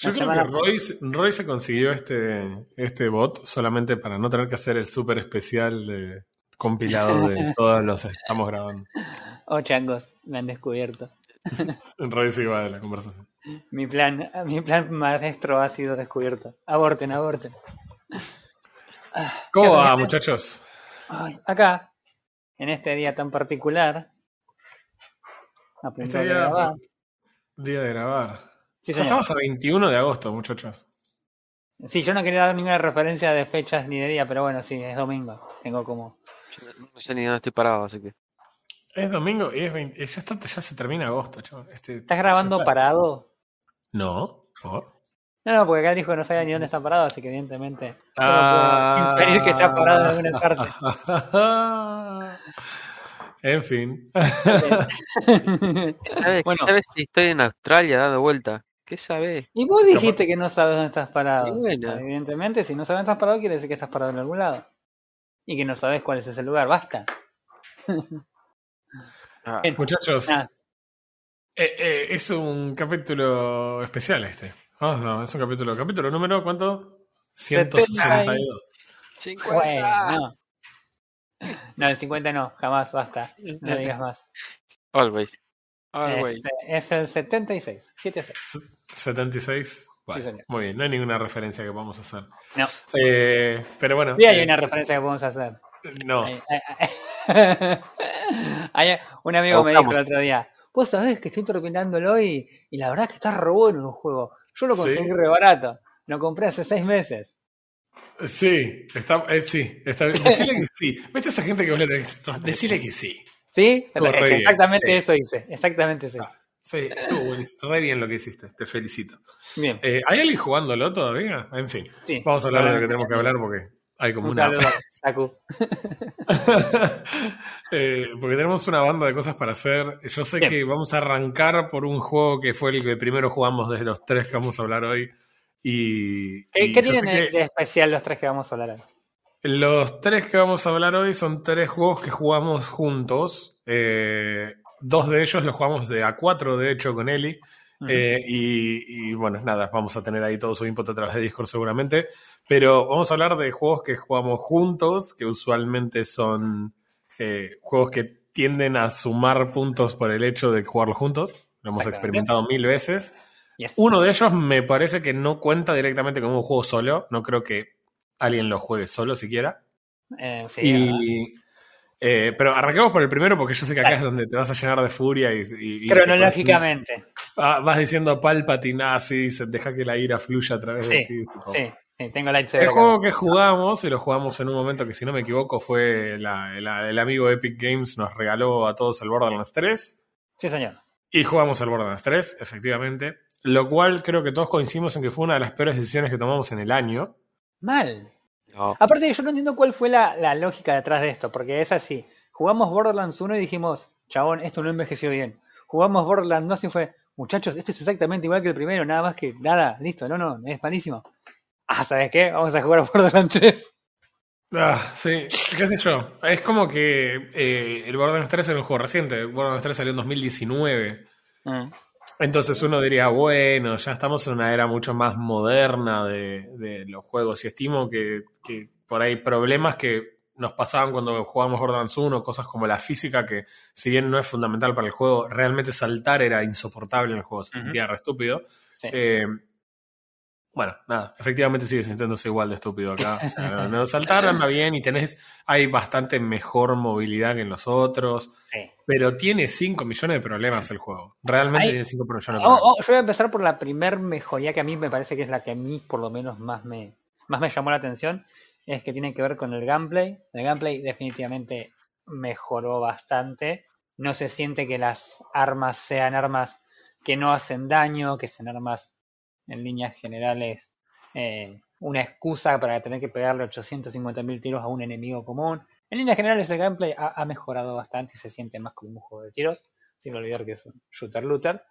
Yo creo que Roy, Roy, se consiguió este, este bot solamente para no tener que hacer el súper especial de compilado de todos los estamos grabando. Oh, changos, me han descubierto. Roy se iba de la conversación. Mi plan, mi plan maestro ha sido descubierto. Aborten, aborten. ¿Cómo va, muchachos? acá, en este día tan particular. Este día, de grabar. Estamos a 21 de agosto, muchachos. Sí, yo no quería dar ninguna referencia de fechas ni de día, pero bueno, sí, es domingo. Tengo como. no sé ni dónde estoy parado, así que. Es domingo y es 20, ya, está, ya se termina agosto, chaval. Este, ¿Estás grabando parado? No, ¿por? No, no, porque acá dijo que no sabía ni dónde está parado, así que evidentemente ah, puedo inferir que está parado en alguna parte. en fin. ¿Sabes, bueno. ¿Sabes si estoy en Australia dando vuelta? ¿Qué sabes? Y vos dijiste que no sabes dónde estás parado. Evidentemente, si no sabes dónde estás parado, quiere decir que estás parado en algún lado. Y que no sabes cuál es ese lugar. Basta. Ah. Muchachos, eh, eh, es un capítulo especial este. Oh, no, es un capítulo. ¿Capítulo número cuánto? 162. 50. no. no, el 50 no, jamás, basta. No digas más. Always. Este, es el 76. 76. 76. muy bien, no hay ninguna referencia que podamos hacer. No. Eh, pero bueno. Sí, hay una referencia que podemos hacer. No. un amigo me dijo el otro día, vos sabés que estoy terminándolo y, y la verdad es que está re bueno el juego. Yo lo conseguí re barato. Lo compré hace seis meses. Sí, está, eh, sí, está, decirle que sí. ¿Viste esa gente que habla Decirle que sí. ¿Sí? exactamente eso hice. Exactamente eso ah, sí, estuvo re bien lo que hiciste. Te felicito. Bien. Eh, ¿Hay alguien jugándolo todavía? En fin. vamos a hablar de lo que tenemos que hablar porque hay como una. eh, porque tenemos una banda de cosas para hacer. Yo sé que vamos a arrancar por un juego que fue el que primero jugamos desde los tres que vamos a hablar hoy. Y, ¿Qué, tienen de especial los tres que vamos a hablar hoy? Los tres que vamos a hablar hoy son tres juegos que jugamos juntos. Eh, dos de ellos los jugamos de A4, de hecho, con Eli. Eh, y, bueno, nada, vamos a tener ahí todo su input a través de Discord seguramente. Pero vamos a hablar de juegos que jugamos juntos, que usualmente son eh, juegos que tienden a sumar puntos por el hecho de jugarlos juntos. Lo hemos experimentado mil veces. Uno de ellos me parece que no cuenta directamente como un juego solo. No creo que alguien lo juegue solo siquiera. Eh, sí, eh, pero arranquemos por el primero porque yo sé que acá es donde te vas a llenar de furia y... Cronológicamente. vas diciendo Palpatine, ah, deja que la ira fluya a través de ti. Sí, sí, tengo la El juego que jugamos, y lo jugamos en un momento que si no me equivoco fue el amigo Epic Games nos regaló a todos el Borderlands 3. Sí, señor. Y jugamos el Borderlands 3, efectivamente. Lo cual creo que todos coincidimos en que fue una de las peores decisiones que tomamos en el año. Mal. Aparte, yo no entiendo cuál fue la, lógica detrás de esto, porque es así. Jugamos Borderlands 1 y dijimos, chabón, esto no envejeció bien. Jugamos Borderlands 2 y fue, muchachos, esto es exactamente igual que el primero, nada más que nada, listo, no, no, es malísimo. Ah, ¿sabes qué? Vamos a jugar a Borderlands 3. Ah, sí, qué sé yo. Es como que eh, el Borderlands 3 era un juego reciente. El Borderlands 3 salió en 2019. Entonces uno diría, bueno, ya estamos en una era mucho más moderna de, los juegos. Y estimo que, por ahí problemas que nos pasaban cuando jugábamos Borderlands 1, cosas como la física, que si bien no es fundamental para el juego, realmente saltar era insoportable en el juego, se sentía re estúpido. Eh, bueno, nada, efectivamente sigue sintiéndose igual de estúpido acá. no, saltar anda bien y tenés, hay bastante mejor movilidad que en los otros, pero tiene 5 millones de problemas el juego. Realmente tiene 5 millones de oh, problemas. Oh, yo voy a empezar por la primer mejoría que a mí me parece que es la que a mí por lo menos más me, más me llamó la atención, es que tiene que ver con el gameplay. El gameplay definitivamente mejoró bastante. No se siente que las armas sean armas que no hacen daño, que sean armas en líneas generales eh, una excusa para tener que pegarle 850.000 tiros a un enemigo común. En líneas generales el gameplay ha, mejorado bastante y se siente más como un juego de tiros, sin olvidar que es un shooter-looter.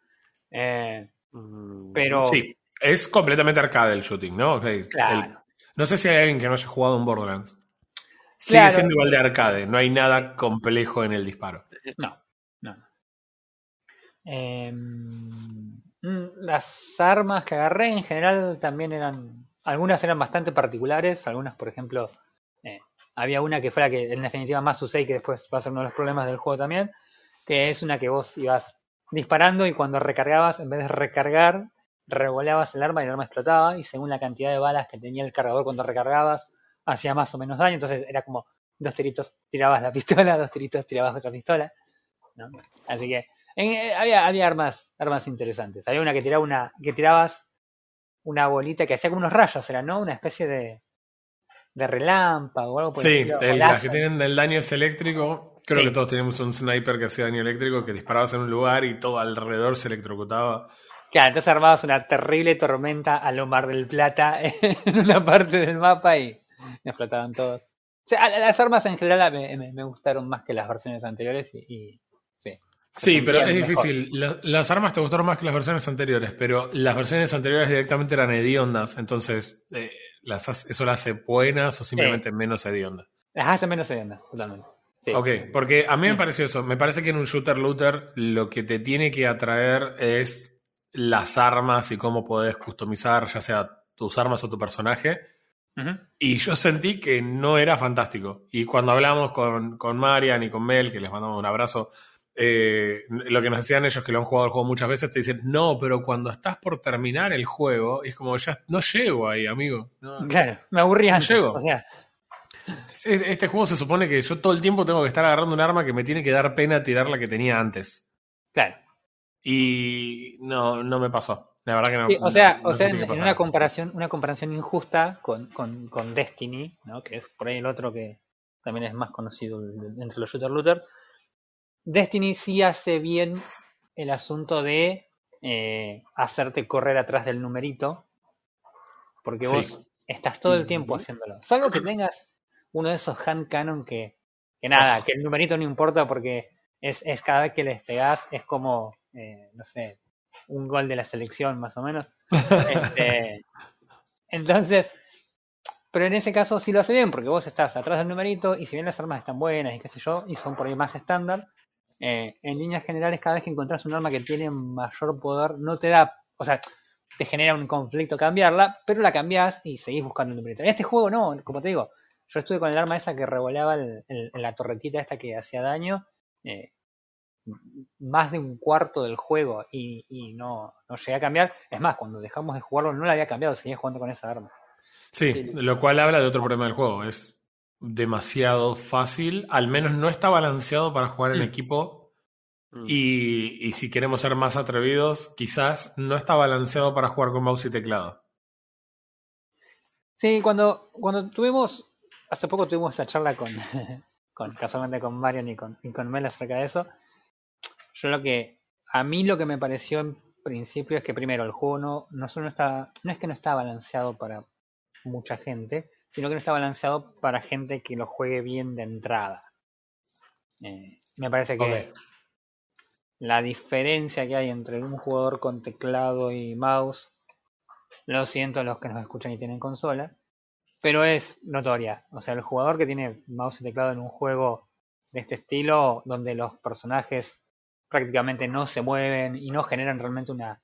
Eh, mm, pero... Sí, es completamente arcade el shooting, ¿no? no sé si hay alguien que no haya jugado un Borderlands. Sigue siendo igual de arcade, no hay nada complejo en el disparo. No, no. Eh, Las armas que agarré en general también eran. Algunas eran bastante particulares. Algunas, por ejemplo, eh, había una que fue la que en definitiva más usé y que después va a ser uno de los problemas del juego también. Que es una que vos ibas disparando y cuando recargabas, en vez de recargar, revoleabas el arma y el arma explotaba. Y según la cantidad de balas que tenía el cargador cuando recargabas, hacía más o menos daño. Entonces era como dos tiritos tirabas la pistola, dos tiritos tirabas otra pistola. ¿no? Así que eh, había, había armas, armas interesantes. Había una que tiraba una, que tirabas una bolita que hacía como unos rayos, era, ¿no? Una especie de, de relámpago o algo por el Sí, el- las que tienen el daño es eléctrico. Creo Sí. que todos tenemos un sniper que hacía daño eléctrico, que disparabas en un lugar y todo alrededor se electrocutaba. Claro, entonces armabas una terrible tormenta a lo Mar del Plata en una parte del mapa y explotaban todos. O sea, a- las armas en general me, me- me gustaron más que las versiones anteriores y, y- sí. Sí, pero es mejor. difícil. La- las armas te gustaron más que las versiones anteriores, pero las versiones anteriores directamente eran hediondas, entonces eh, las ¿eso las hace buenas o simplemente menos hediondas? Las hace menos hediondas, totalmente. Sí. Ok, porque a mí me Mm. pareció eso. Me parece que en un shooter looter lo que te tiene que atraer es las armas y cómo podés customizar, ya sea tus armas o tu personaje. Y yo sentí que no era fantástico. Y cuando hablamos con, con Marian y con Mel, que les mandamos un abrazo, eh, lo que nos decían ellos que lo han jugado el juego muchas veces, te dicen, no, pero cuando estás por terminar el juego, es como, ya no llego ahí, amigo. No, Claro, me aburría antes. llego. O sea, Es- Este juego se supone que yo todo el tiempo tengo que estar agarrando un arma que me tiene que dar pena tirar la que tenía antes. claro. Y no, no me pasó. La verdad que no. Sí, o sea, no o sea en, una comparación, una comparación injusta con, con, con Destiny, ¿no? que es por ahí el otro que también es más conocido entre los shooter looter. Destiny sí hace bien el asunto de eh, hacerte correr atrás del numerito, porque Sí. vos estás todo el tiempo haciéndolo. Salvo que tengas uno de esos hand cannon que, que nada, que el numerito no importa porque es, es cada vez que les pegás es como, eh, no sé, un gol de la selección más o menos. Este, entonces, pero en ese caso sí lo hace bien, porque vos estás atrás del numerito y si bien las armas están buenas y qué sé yo, y son por ahí más estándar, eh, en líneas generales cada vez que encontrás un arma que tiene mayor poder, no te da, o sea, te genera un conflicto cambiarla, pero la cambiás y seguís buscando el numerito. En este juego no, como te digo, yo estuve con el arma esa que revoleaba el- el- la torretita esta que hacía daño. eh, más de un cuarto del juego y, y no, no llegué a cambiar. Es más, cuando dejamos de jugarlo no la había cambiado, seguía jugando con esa arma. Sí, lo cual habla de otro problema del juego. Es demasiado fácil. Al menos no está balanceado para jugar en Mm. equipo. Mm. Y, y si queremos ser más atrevidos, quizás no está balanceado para jugar con mouse y teclado. Sí, cuando, cuando tuvimos, hace poco tuvimos esa charla con, con casualmente con Marion y con, y con Mel acerca de eso. Yo lo que, a mí lo que me pareció en principio es que primero el juego no, no solo no está, no es que no está balanceado para mucha gente, sino que no está balanceado para gente que lo juegue bien de entrada. Eh, me parece que la diferencia que hay entre un jugador con teclado y mouse, lo siento los que nos escuchan y tienen consola, pero es notoria. O sea, el jugador que tiene mouse y teclado en un juego de este estilo, donde los personajes prácticamente no se mueven y no generan realmente una,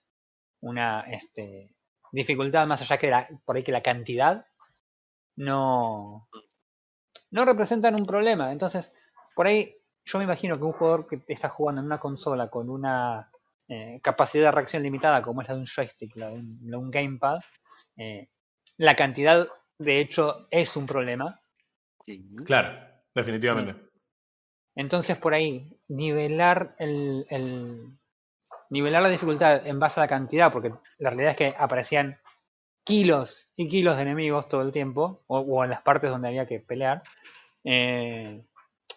una este, dificultad más allá que la, por ahí que la cantidad, no, no representan un problema. Entonces, por ahí yo me imagino que un jugador que está jugando en una consola con una eh, capacidad de reacción limitada como es la de un joystick, la de un, la de un gamepad, eh, la cantidad de hecho es un problema. Sí. Claro, definitivamente. Entonces por ahí nivelar el, el- nivelar la dificultad en base a la cantidad, porque la realidad es que aparecían kilos y kilos de enemigos todo el tiempo, o, o en las partes donde había que pelear. Eh,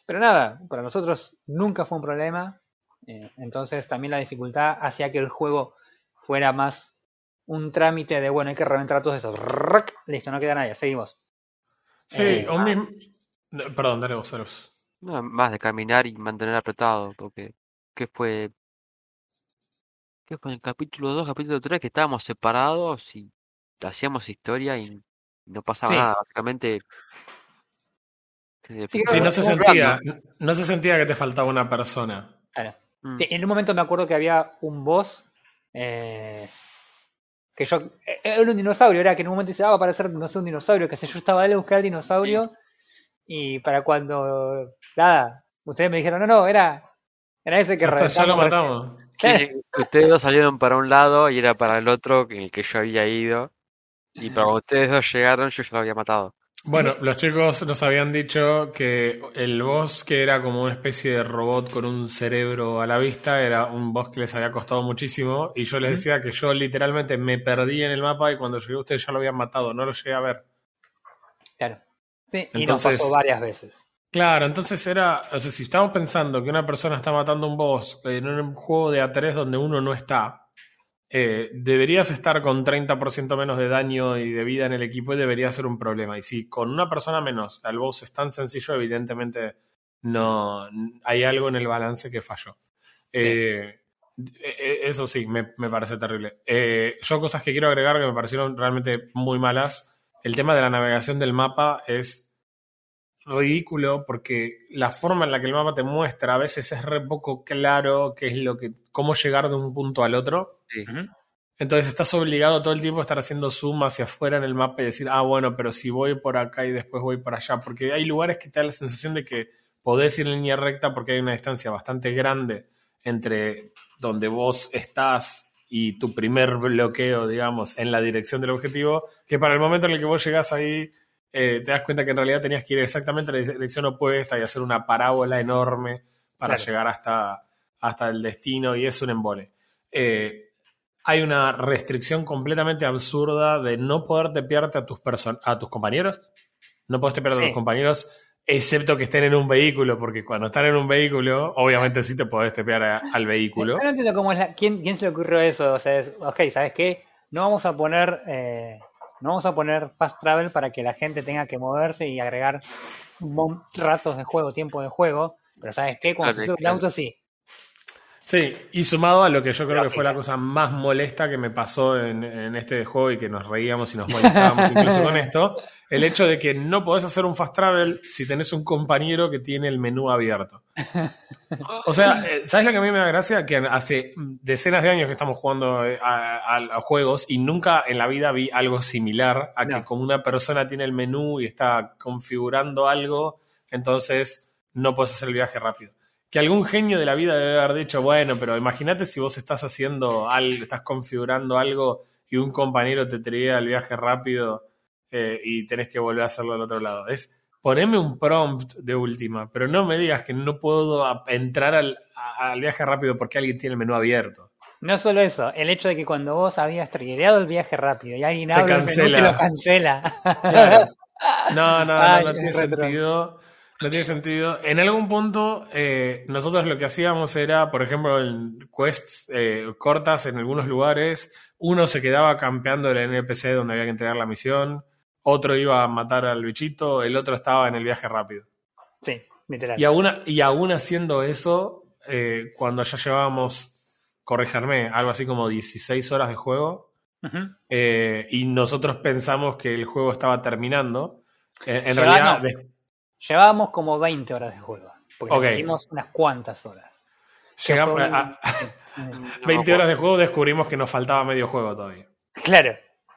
pero nada, para nosotros nunca fue un problema. eh, entonces también la dificultad hacía que el juego fuera más un trámite de, bueno, hay que reventar todos esos. Listo, no queda nadie, seguimos. Sí, Eh, un mismo- no, Perdón, dale vos, Eros. No, más de caminar y mantener apretado, porque ¿qué fue? ¿Qué fue en el capítulo 2, capítulo 3 que estábamos separados y hacíamos historia y no pasaba Sí. nada, básicamente. Sí, Sí, no se sentía, no se sentía que te faltaba una persona. Claro. Mm. Sí, en un momento me acuerdo que había un boss Eh, que yo. eh, Era un dinosaurio, era que en un momento dice, ah, va a aparecer, no sé, un dinosaurio, que sé yo, estaba ahí a buscar el dinosaurio. Y para cuando. Nada, ustedes me dijeron, no, no, era. Era ese que Ya, está, ya lo reventamos recién". matamos. Sí, ustedes dos salieron para un lado y era para el otro en el que yo había ido. Y para cuando ustedes dos llegaron, yo ya lo había matado. Bueno, los chicos nos habían dicho que el boss, que era como una especie de robot con un cerebro a la vista, era un boss que les había costado muchísimo. Y yo les decía que yo literalmente me perdí en el mapa y cuando llegué ustedes ya lo habían matado, no lo llegué a ver. Claro. Sí, y nos Entonces- pasó varias veces. Claro, entonces era, o sea, si estamos pensando que una persona está matando a un boss en un juego de A3 donde uno no está, eh, deberías estar con 30% menos de daño y de vida en el equipo y debería ser un problema. Y si con una persona menos el boss es tan sencillo, evidentemente no hay algo en el balance que falló. Eh, eh, eso sí, me, me parece terrible. Eh, yo cosas que quiero agregar que me parecieron realmente muy malas. El tema de la navegación del mapa es ridículo porque la forma en la que el mapa te muestra a veces es re poco claro qué es lo que cómo llegar de un punto al otro. Sí. Entonces estás obligado todo el tiempo a estar haciendo zoom hacia afuera en el mapa y decir, ah, bueno, pero si voy por acá y después voy por allá, porque hay lugares que te da la sensación de que podés ir en línea recta porque hay una distancia bastante grande entre donde vos estás y tu primer bloqueo, digamos, en la dirección del objetivo, que para el momento en el que vos llegás ahí, eh, te das cuenta que en realidad tenías que ir exactamente a la dirección opuesta y hacer una parábola enorme para Claro. llegar hasta, hasta el destino y es un embole. Eh, hay una restricción completamente absurda de no poder tepearte a tus, a tus compañeros. No puedes tepear a tus compañeros, excepto que estén en un vehículo, porque cuando están en un vehículo, obviamente sí te podés tepear a- al vehículo. Yo no entiendo cómo es la, ¿quién, quién se le ocurrió eso. O sea, es, ok, ¿sabes qué? No vamos a poner eh, no vamos a poner fast travel para que la gente tenga que moverse y agregar ratos de juego, tiempo de juego. Pero ¿sabes qué? Cuando Claro, se el claro. auto, sí. Sí, y sumado a lo que yo creo que fue la cosa más molesta que me pasó en, en este juego y que nos reíamos y nos molestábamos incluso con esto, el hecho de que no podés hacer un fast travel si tenés un compañero que tiene el menú abierto. O sea, eh, ¿sabes lo que a mí me da gracia? Que hace decenas de años que estamos jugando eh, a, a- a juegos y nunca en la vida vi algo similar a que No. como una persona tiene el menú y está configurando algo, entonces no puedes hacer el viaje rápido. Que algún genio de la vida debe haber dicho, bueno, pero imagínate si vos estás haciendo algo, estás configurando algo y un compañero te traía el viaje rápido eh, y tenés que volver a hacerlo al otro lado. Es poneme un prompt de última, pero no me digas que no puedo entrar al, a- al viaje rápido porque alguien tiene el menú abierto. No solo eso, el hecho de que cuando vos habías triggereado el viaje rápido y alguien abre el menú te lo cancela. Claro. No, no, no, Ay, no tiene retro. sentido. No tiene sentido. En algún punto, eh, nosotros lo que hacíamos era, por ejemplo, en quests eh, cortas en algunos lugares, uno se quedaba campeando el NPC donde había que entregar la misión, otro iba a matar al bichito, el otro estaba en el viaje rápido. Sí, literal. Y aún, y aún haciendo eso, eh, cuando ya llevábamos, corríjanme, algo así como 16 horas de juego, eh, y nosotros pensamos que el juego estaba terminando, en, en Llevaba- realidad... no. Llevábamos como 20 horas de juego. Porque Ok. metimos unas cuantas horas. Llegamos un- a, a No me 20 acuerdo. horas de juego, descubrimos que nos faltaba medio juego todavía. Claro.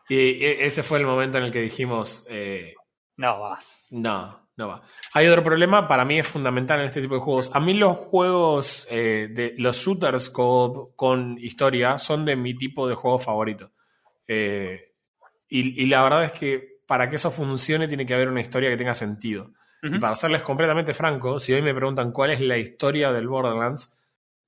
Y ese fue el momento en el que dijimos, eh, No, vas. no, no va. Hay otro problema, para mí es fundamental en este tipo de juegos. A mí los juegos, eh, de los shooters co- con historia son de mi tipo de juego favorito. Eh, y, y la verdad es que para que eso funcione tiene que haber una historia que tenga sentido. Y para serles completamente franco, si hoy me preguntan cuál es la historia del Borderlands,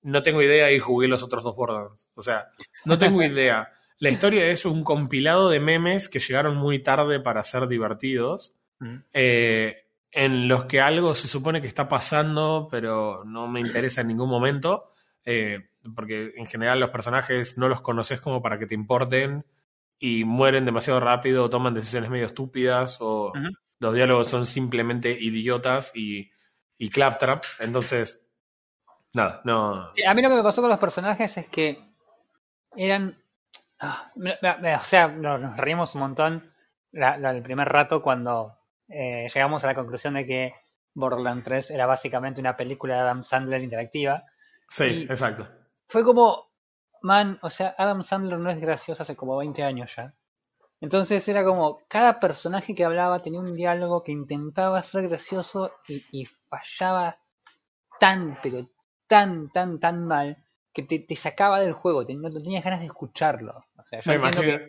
no tengo idea y jugué los otros dos Borderlands. O sea, no tengo idea. La historia es un compilado de memes que llegaron muy tarde para ser divertidos, Ujú. eh, en los que algo se supone que está pasando, pero no me interesa en ningún momento, eh, porque en general los personajes no los conoces como para que te importen y mueren demasiado rápido o toman decisiones medio estúpidas o. los diálogos son simplemente idiotas y, y claptrap. Entonces, nada, no. Sí, a mí lo que me pasó con los personajes es que eran. ah, o sea, no- nos reímos un montón la- la- el primer rato cuando eh, llegamos a la conclusión de que Borderlands 3 era básicamente una película de Adam Sandler interactiva. Sí, exacto. Fue como. man, o sea, Adam Sandler no es gracioso hace como 20 años ya. Entonces era como, cada personaje que hablaba tenía un diálogo que intentaba ser gracioso y, fallaba tan, pero tan, tan, tan mal que te, sacaba del juego, no tenías ganas de escucharlo. O sea, me imagino,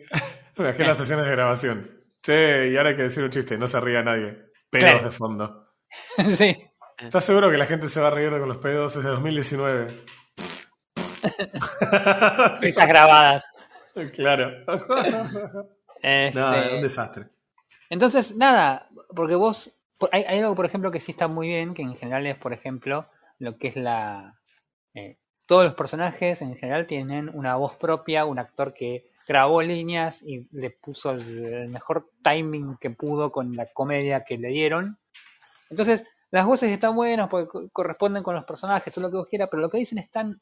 las sesiones de grabación. Che, y ahora hay que decir un chiste, no se ría nadie. Pedos de fondo. sí. ¿Estás seguro que la gente se va a reír con los pedos desde 2019? Esas grabadas. Claro. Este, un desastre. Entonces, nada, porque vos. Hay, algo, por ejemplo, que sí está muy bien, que en general es, por ejemplo, lo que es la. Eh, todos los personajes en general tienen una voz propia, un actor que grabó líneas y le puso el, mejor timing que pudo con la comedia que le dieron. Entonces, las voces están buenas porque corresponden con los personajes, todo lo que vos quieras, pero lo que dicen es tan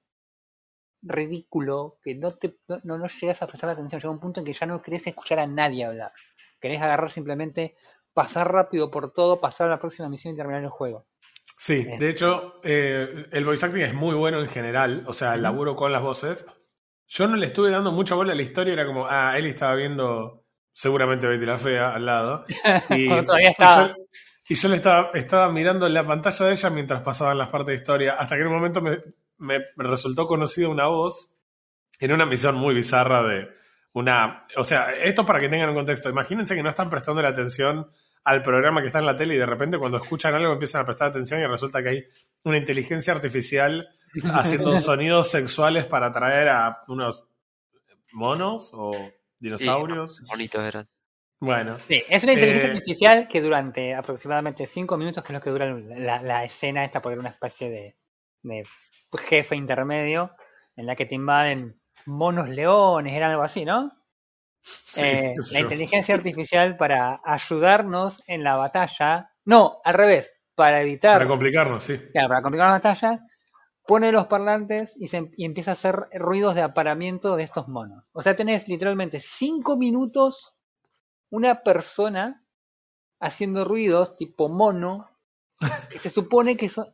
ridículo que no te no, no llegas a prestar atención. Llega un punto en que ya no querés escuchar a nadie hablar. Querés agarrar simplemente, pasar rápido por todo, pasar a la próxima misión y terminar el juego. Sí, de hecho, eh, el voice acting es muy bueno en general, o sea, el laburo con las voces. Yo no le estuve dando mucha bola a la historia, era como, ah, él estaba viendo seguramente Betty la Fea al lado. Y, todavía estaba. Y yo, le estaba, estaba mirando la pantalla de ella mientras pasaban las partes de historia, hasta que en un momento me, me resultó conocida una voz en una misión muy bizarra de una... O sea, esto para que tengan un contexto. Imagínense que no están prestando la atención al programa que está en la tele y de repente cuando escuchan algo empiezan a prestar atención y resulta que hay una inteligencia artificial haciendo sonidos sexuales para atraer a unos monos o dinosaurios. bonitos eran. Bueno. Sí, es una inteligencia eh, artificial que durante aproximadamente cinco minutos, que es lo que dura la, escena esta, por una especie de, de jefe intermedio en la que te invaden monos leones, era algo así, ¿no? Eh, la inteligencia artificial para ayudarnos en la batalla. No, al revés, para evitar. Para complicarnos, sí. Claro, para complicar la batalla, pone los parlantes y, se, y empieza a hacer ruidos de aparamiento de estos monos. O sea, tenés literalmente cinco minutos una persona haciendo ruidos tipo mono que se supone que son.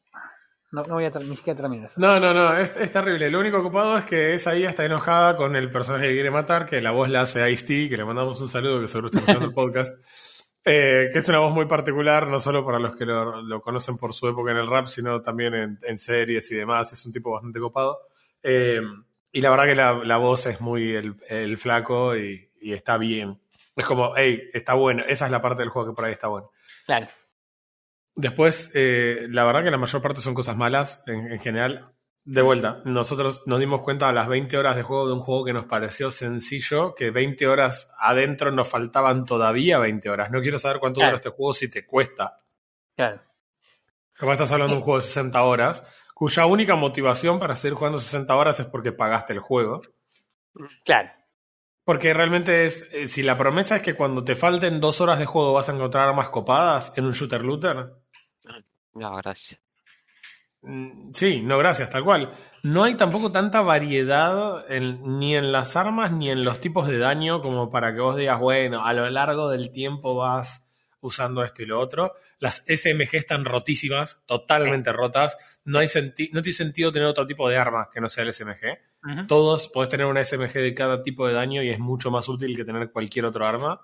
No, no voy a ni siquiera terminar eso. No, no, no, es, terrible. Lo único ocupado es que esa ahí está enojada con el personaje que quiere matar, que la voz la hace Ice-T, que le mandamos un saludo, que seguro está escuchando el podcast. Eh, que es una voz muy particular, no solo para los que lo, conocen por su época en el rap, sino también en, series y demás. Es un tipo bastante copado. Eh, y la verdad que la, voz es muy el, flaco y, y, está bien. Es como, hey, está bueno. Esa es la parte del juego que por ahí está bueno. Claro. Después, eh, la verdad que la mayor parte son cosas malas en, general. De vuelta, nosotros nos dimos cuenta a las 20 horas de juego de un juego que nos pareció sencillo, que 20 horas adentro nos faltaban todavía 20 horas. No quiero saber cuánto dura este juego si te cuesta. Claro. Como estás hablando de un juego de 60 horas, cuya única motivación para seguir jugando 60 horas es porque pagaste el juego. Claro. Porque realmente es, eh, si la promesa es que cuando te falten dos horas de juego vas a encontrar armas copadas en un shooter looter, no, gracias. Mm, sí, no, gracias, tal cual. No hay tampoco tanta variedad ni en las armas ni en los tipos de daño como para que vos digas, bueno, a lo largo del tiempo vas usando esto y lo otro. Las SMG están rotísimas, totalmente rotas. No, hay no tiene sentido tener otro tipo de arma que no sea el SMG. Todos podés tener una SMG de cada tipo de daño y es mucho más útil que tener cualquier otro arma.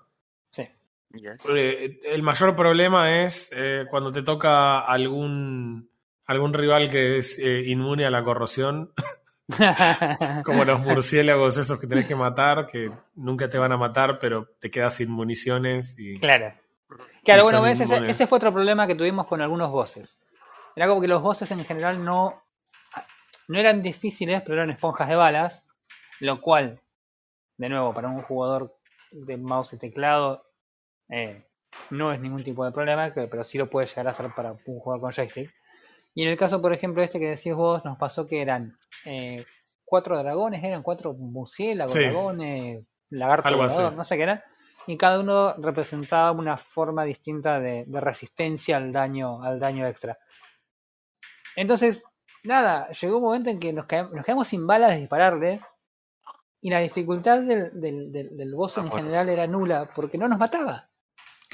Eh, el mayor problema es eh, cuando te toca algún, algún rival que es eh, inmune a la corrosión. Como los murciélagos esos que tenés que matar, que nunca te van a matar, pero te quedas sin municiones. Y, claro. Claro, bueno, ese, ese, fue otro problema que tuvimos con algunos bosses. Era como que los bosses en general no, no eran difíciles, pero eran esponjas de balas, lo cual, de nuevo, para un jugador de mouse y teclado eh, no es ningún tipo de problema, pero sí lo puede llegar a hacer para un jugador con joystick. Y en el caso, por ejemplo, este que decís vos, nos pasó que eran eh, cuatro dragones, eran cuatro murciélagos, dragones, lagarto no sé qué eran. Y cada uno representaba una forma distinta de, resistencia al daño, al daño extra. Entonces, nada, llegó un momento en que nos, quedamos sin balas de dispararles. Y la dificultad del, del, del, boss en general era nula, porque no nos mataba.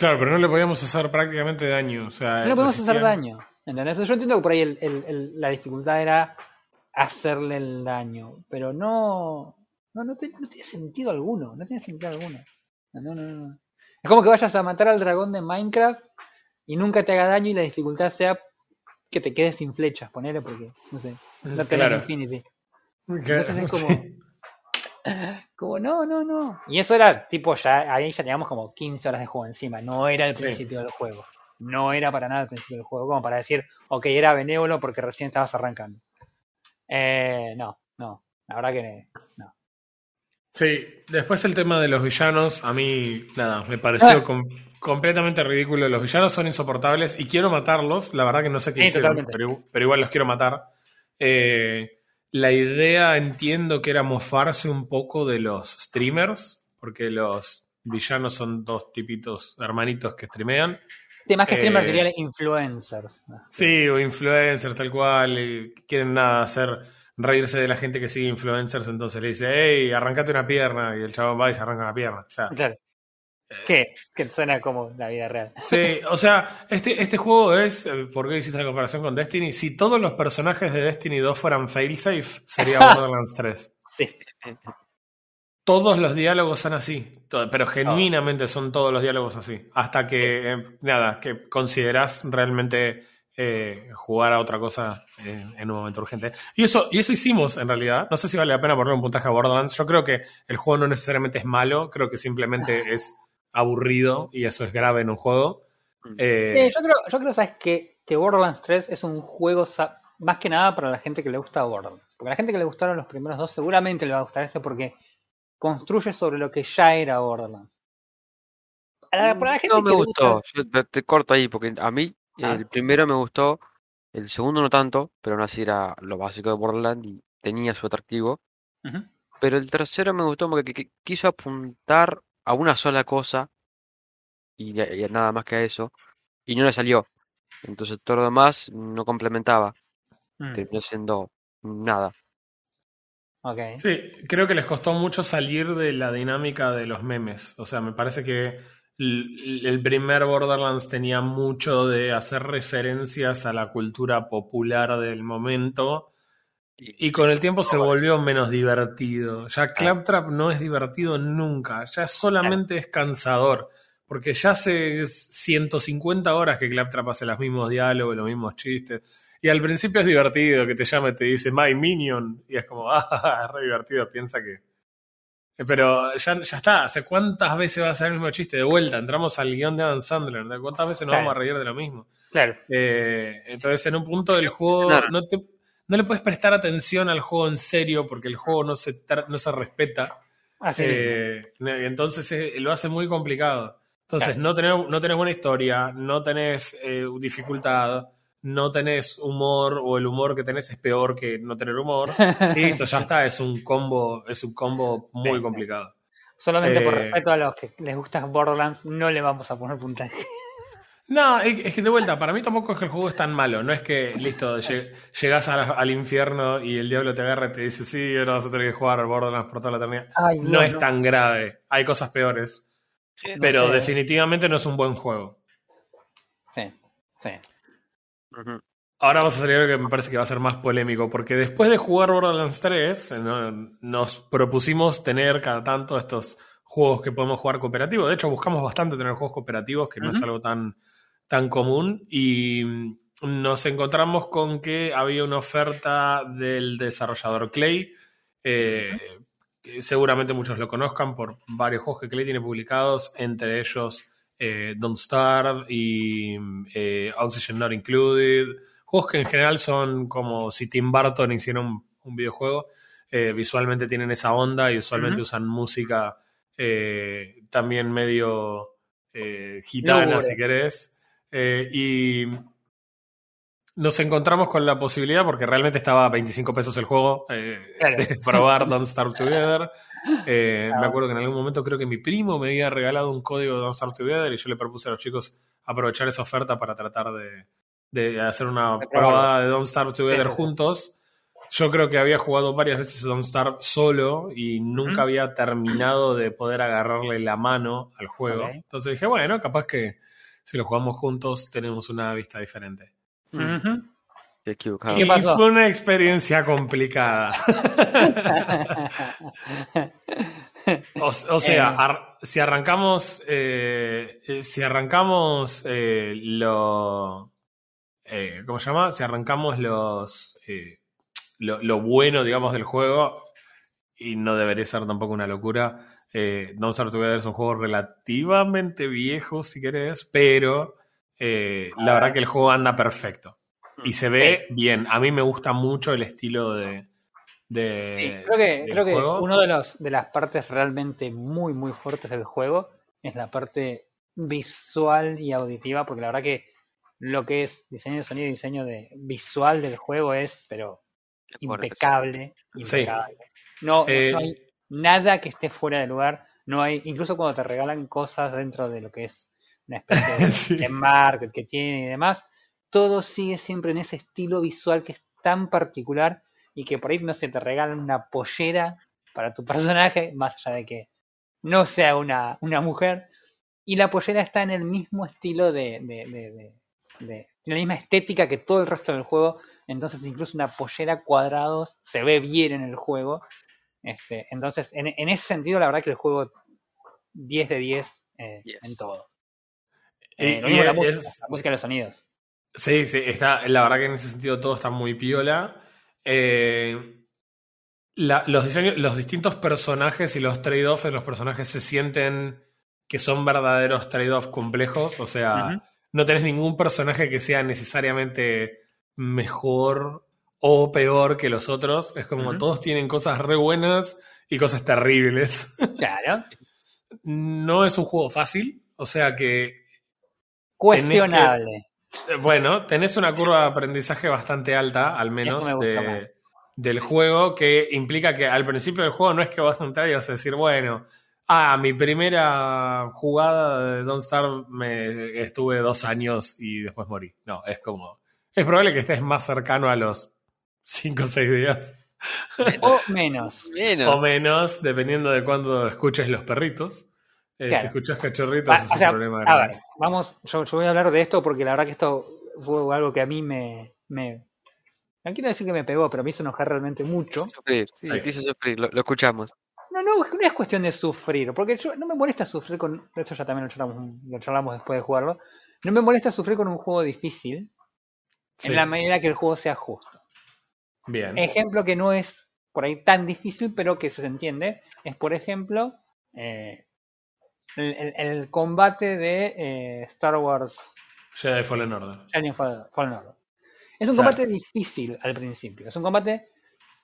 Claro, pero no le podíamos hacer prácticamente daño. O sea, no le podíamos hacer daño. ¿entendés? Yo entiendo que por ahí el, el, la dificultad era hacerle el daño, pero no, no, no, tiene sentido alguno, no tiene sentido alguno. No, no, no. Es como que vayas a matar al dragón de Minecraft y nunca te haga daño y la dificultad sea que te quedes sin flechas, ponele porque, no sé, no claro. Infinity. Entonces es como, como, no, no, no. Y eso era tipo, ya ahí ya teníamos como 15 horas de juego encima, no era el principio del juego. No era para nada el principio del juego, como para decir, ok, era benévolo porque recién estabas arrancando. Eh, no, no, la verdad que no. Sí, después el tema de los villanos, a mí, nada, me pareció ah. completamente ridículo. Los villanos son insoportables y quiero matarlos, la verdad que no sé qué hicieron, pero, pero, igual los quiero matar. Eh, la idea entiendo que era mofarse un poco de los streamers, porque los villanos son dos tipitos hermanitos que streamean. Sí, más que streamers eh, influencers. Sí, o influencers tal cual, y quieren nada hacer reírse de la gente que sigue influencers, entonces le dice, hey, arrancate una pierna, y el chabón va y se arranca una pierna. O sea, claro. ¿Qué? Que suena como la vida real. Sí, o sea, este, este juego es, eh, ¿por qué hiciste la comparación con Destiny? Si todos los personajes de Destiny 2 fueran failsafe, sería Borderlands 3. Sí. Todos los diálogos son así, pero genuinamente son todos los diálogos así. Hasta que, eh, nada, que consideras realmente eh, jugar a otra cosa en, un momento urgente. Y eso, y eso hicimos en realidad. No sé si vale la pena poner un puntaje a Borderlands. Yo creo que el juego no necesariamente es malo, creo que simplemente es aburrido y eso es grave en un juego. Mm. Eh, yo creo, yo creo ¿sabes? Que, que Borderlands 3 es un juego más que nada para la gente que le gusta Borderlands. Porque a la gente que le gustaron los primeros dos seguramente le va a gustar ese porque construye sobre lo que ya era Borderlands. Para la, gente no me gustó, te corto ahí porque a mí Ah. El primero me gustó, el segundo no tanto, pero aún así era lo básico de Borderlands y tenía su atractivo. Pero el tercero me gustó porque quiso apuntar a una sola cosa y, nada más que a eso, y no le salió. Entonces todo lo demás no complementaba. Mm. Terminó siendo nada. Okay. Sí, creo que les costó mucho salir de la dinámica de los memes. O sea, me parece que el primer Borderlands tenía mucho de hacer referencias a la cultura popular del momento y con el tiempo se volvió menos divertido. Ya Claptrap no es divertido nunca, ya solamente es cansador, porque ya hace 150 horas que Claptrap hace los mismos diálogos, los mismos chistes. Y al principio es divertido que te llame y te dice My Minion, y es como, ah, es re divertido, piensa que eh, pero ya, ya está, ¿hace cuántas veces va a ser el mismo chiste? De vuelta, entramos al guion de Adam Sandler, ¿de cuántas veces nos vamos a reír de lo mismo? Claro. Eh, entonces, en un punto del juego, no, te, no le puedes prestar atención al juego en serio porque el juego no se, no se respeta. Así eh, entonces lo hace muy complicado. Entonces, no, tenés, no tenés buena historia, no tenés dificultad no tenés humor o el humor que tenés es peor que no tener humor. Listo, ya está, es un combo, es un combo muy complicado. Solamente por eh, respeto a los que les gusta Borderlands, no le vamos a poner puntaje. No, es que de vuelta, para mí tampoco es que el juego es tan malo. No es que, listo, llegas al infierno y el diablo te agarra y te dice, sí, ahora vas a tener que jugar Borderlands por toda la eternidad. no, es tan grave. Hay cosas peores. pero definitivamente no es un buen juego. Sí, sí. Ahora vamos a salir algo que me parece que va a ser más polémico, porque después de jugar Borderlands 3, nos propusimos tener cada tanto estos juegos que podemos jugar cooperativo. De hecho, buscamos bastante tener juegos cooperativos, que no es algo tan, tan común, y nos encontramos con que había una oferta del desarrollador Clay. Eh, seguramente muchos lo conozcan por varios juegos que Clay tiene publicados, entre ellos eh, Don't Starve y eh, Oxygen Not Included. Juegos que en general son como si Tim Burton hiciera un, videojuego. Eh, visualmente tienen esa onda y usualmente usan música también medio gitana, si querés. Y nos encontramos con la posibilidad, porque realmente estaba a 25 pesos el juego, eh, de probar Don't Starve Together. Eh, me acuerdo que en algún momento creo que mi primo me había regalado un código de Don't Starve Together y yo le propuse a los chicos aprovechar esa oferta para tratar de, hacer una prueba de Don't Starve Together juntos. Yo creo que había jugado varias veces Don't Starve solo y nunca había terminado de poder agarrarle la mano al juego. Entonces dije, bueno, capaz que si lo jugamos juntos tenemos una vista diferente. Equivocado. ¿Qué Y pasó? fue una experiencia complicada. O, o sea, Eh. ar- si arrancamos, eh, eh, si arrancamos eh, lo, eh, ¿cómo se llama? Si arrancamos los, eh, lo, lo bueno, digamos, del juego, y no debería ser tampoco una locura, eh, Don't Starve Together es un juego relativamente viejo, si querés, pero eh, la verdad que el juego anda perfecto. Y se ve bien. A mí me gusta mucho el estilo de... de Sí, creo que, creo que uno de los de las partes realmente muy muy fuertes del juego es la parte visual y auditiva, porque la verdad que lo que es diseño de sonido y diseño de visual del juego es, pero fuerte, impecable, Sí. impecable. No, Eh, no hay nada que esté fuera de lugar. No hay, incluso cuando te regalan cosas dentro de lo que es una especie de, Sí. de market que tiene y demás, todo sigue siempre en ese estilo visual que es tan particular y que por ahí no se te regalan una pollera para tu personaje, más allá de que no sea una, una mujer, y la pollera está en el mismo estilo de, de, de, de- tiene la misma estética que todo el resto del juego, entonces incluso una pollera cuadrados se ve bien en el juego. Este, entonces, en, en ese sentido, la verdad que el juego 10 de 10 eh, Yes. en todo. Y- Eh, lo y mismo es- música, la música y los sonidos. Sí, sí, está, la verdad que en ese sentido todo está muy piola. Eh, la- los, diseños, los distintos personajes y los trade-offs de los personajes se sienten que son verdaderos trade-offs complejos. O sea, no tenés ningún personaje que sea necesariamente mejor o peor que los otros. Es como todos tienen cosas re buenas y cosas terribles. Claro. no es un juego fácil. O sea que Cuestionable. Bueno, tenés una curva de aprendizaje bastante alta, al menos, de- del juego, que implica que al principio del juego no es que vas a entrar y vas a decir, bueno, ah, mi primera jugada de Don't Starve me estuve dos años y después morí. No, es como. Es probable que estés más cercano a los cinco o seis días. O menos. Menos. O menos, dependiendo de cuándo escuches los perritos. Eh, Claro. Si escuchas cachorritos Va- es o sea, un problema a ver, vamos, yo, yo voy a hablar de esto porque la verdad que esto fue algo que a mí me, me no quiero decir que me pegó, pero me hizo enojar realmente mucho. Sufrir, sí, Ahí. te hizo sufrir, lo, lo escuchamos. No, no, no es cuestión de sufrir, porque yo no me molesta sufrir con, hecho ya también lo charlamos, lo charlamos después de jugarlo, no me molesta sufrir con un juego difícil Sí, en la medida que el juego sea justo. Bien. Ejemplo que no es por ahí tan difícil, pero que se entiende, es por ejemplo eh, el, el- el combate de eh, Star Wars Jedi Fallen Order. Jedi Fallen Order. Es un Claro. combate difícil al principio, es un combate,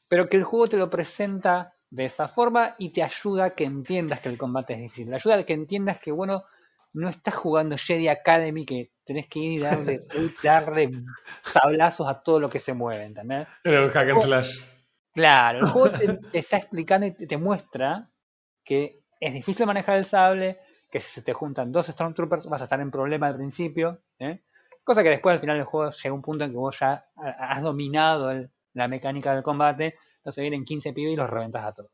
pero que el juego te lo presenta de esa forma y te ayuda a que entiendas que el combate es difícil. Te ayuda a que entiendas que, bueno, no estás jugando Jedi Academy, que tenés que ir y darle, darle sablazos a todo lo que se mueve, ¿entendés? Era un hack and slash. Claro, el juego te, te está explicando y te, te muestra que es difícil manejar el sable, que si se te juntan dos Stormtroopers vas a estar en problema al principio, ¿eh? cosa que después al final del juego llega un punto en que vos ya ha- has dominado el- la mecánica del combate, entonces vienen 15 pibes y los reventas a todos.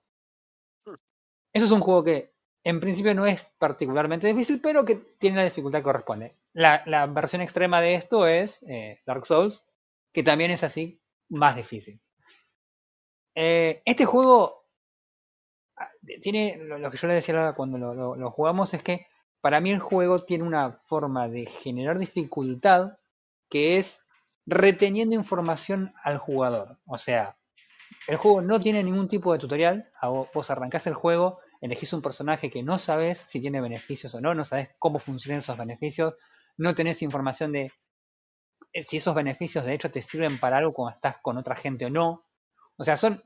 Eso es un juego que en principio no es particularmente difícil, pero que tiene la dificultad que corresponde. La, versión extrema de esto es eh, Dark Souls, que también es así, más difícil. Eh, este juego ah, tiene lo, que yo le decía cuando lo, lo- jugamos es que para mí el juego tiene una forma de generar dificultad que es reteniendo información al jugador. O sea, el juego no tiene ningún tipo de tutorial. Vos arrancás el juego, elegís un personaje que no sabes si tiene beneficios o no, no sabes cómo funcionan esos beneficios, no tenés información de eh, si esos beneficios de hecho te sirven para algo cuando estás con otra gente o no. O sea, son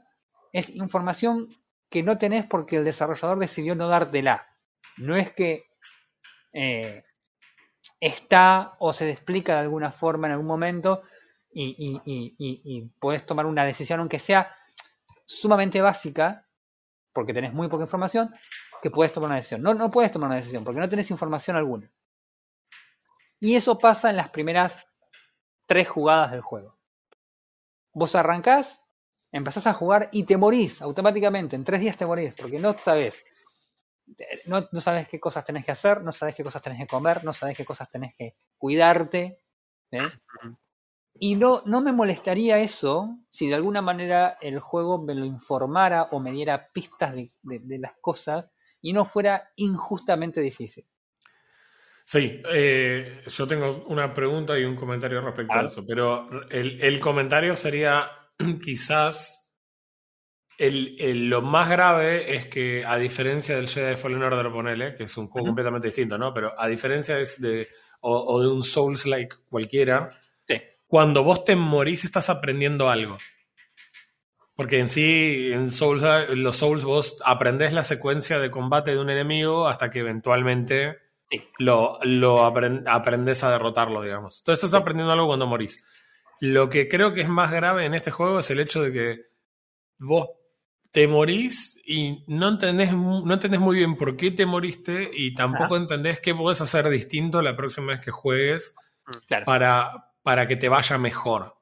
es información que no tenés porque el desarrollador decidió no dártela. No es que eh, está o se explica de alguna forma en algún momento y, y, podés tomar una decisión, aunque sea sumamente básica, porque tenés muy poca información, que puedes tomar una decisión. No, no puedes tomar una decisión porque no tenés información alguna. Y eso pasa en las primeras tres jugadas del juego. Vos arrancás, empezás a jugar y te morís automáticamente. En tres días te morís porque no sabes. No, no sabes qué cosas tenés que hacer, no sabes qué cosas tenés que comer, no sabes qué cosas tenés que cuidarte. ¿eh? Y no, no me molestaría eso si de alguna manera el juego me lo informara o me diera pistas de, las cosas y no fuera injustamente difícil. Sí, eh, yo tengo una pregunta y un comentario respecto a eso, pero el, el comentario sería quizás el, lo más grave es que, a diferencia del Jedi Fallen Order, ponele, que es un juego completamente distinto, ¿no? Pero a diferencia de, o, de un Souls-like cualquiera, cuando vos te morís estás aprendiendo algo. Porque en sí, en Souls, los Souls vos aprendés la secuencia de combate de un enemigo hasta que eventualmente lo, lo aprendes a derrotarlo, digamos. Entonces estás aprendiendo algo cuando morís. Lo que creo que es más grave en este juego es el hecho de que vos te morís y no entendés, no entendés muy bien por qué te moriste y tampoco entendés qué podés hacer distinto la próxima vez que juegues mm, para, para que te vaya mejor.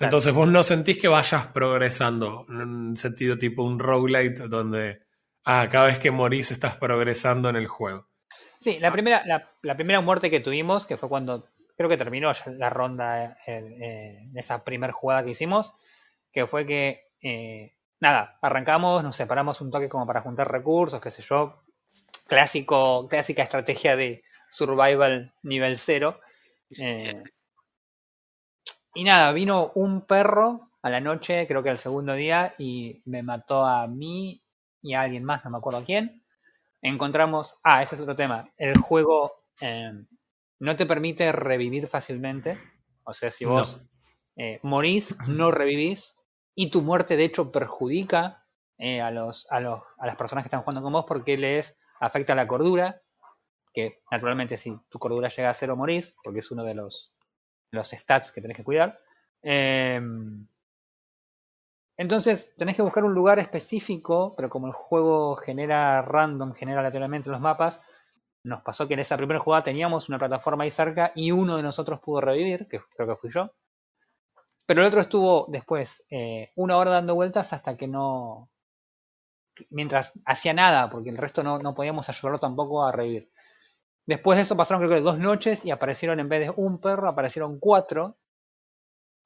Entonces vos no sentís que vayas progresando, en un sentido tipo un roguelite donde ah, cada vez que morís estás progresando en el juego. Sí, la primera, la, primera muerte que tuvimos, que fue cuando creo que terminó la ronda en, esa primera jugada que hicimos, que fue que eh, nada, arrancamos, nos separamos un toque como para juntar recursos, qué sé yo. Clásico, clásica estrategia de survival nivel cero. Eh, y nada, vino un perro a la noche, creo que el segundo día, y me mató a mí y a alguien más, no me acuerdo quién. Encontramos. Ah, ese es otro tema. El juego eh, no te permite revivir fácilmente. O sea, si vos eh, morís, no revivís y tu muerte de hecho perjudica eh, a, los, a, los, a las personas que están jugando con vos porque les afecta la cordura, que naturalmente si tu cordura llega a cero morís, porque es uno de los, los stats que tenés que cuidar. Em, entonces tenés que buscar un lugar específico, pero como el juego genera random, genera aleatoriamente los mapas, nos pasó que en esa primera jugada teníamos una plataforma ahí cerca y uno de nosotros pudo revivir, que creo que fui yo. Pero el otro estuvo después eh, una hora dando vueltas hasta que no. Mientras hacía nada, porque el resto no, no podíamos ayudarlo tampoco a revivir. Después de eso pasaron creo que dos noches y aparecieron en vez de un perro, aparecieron cuatro.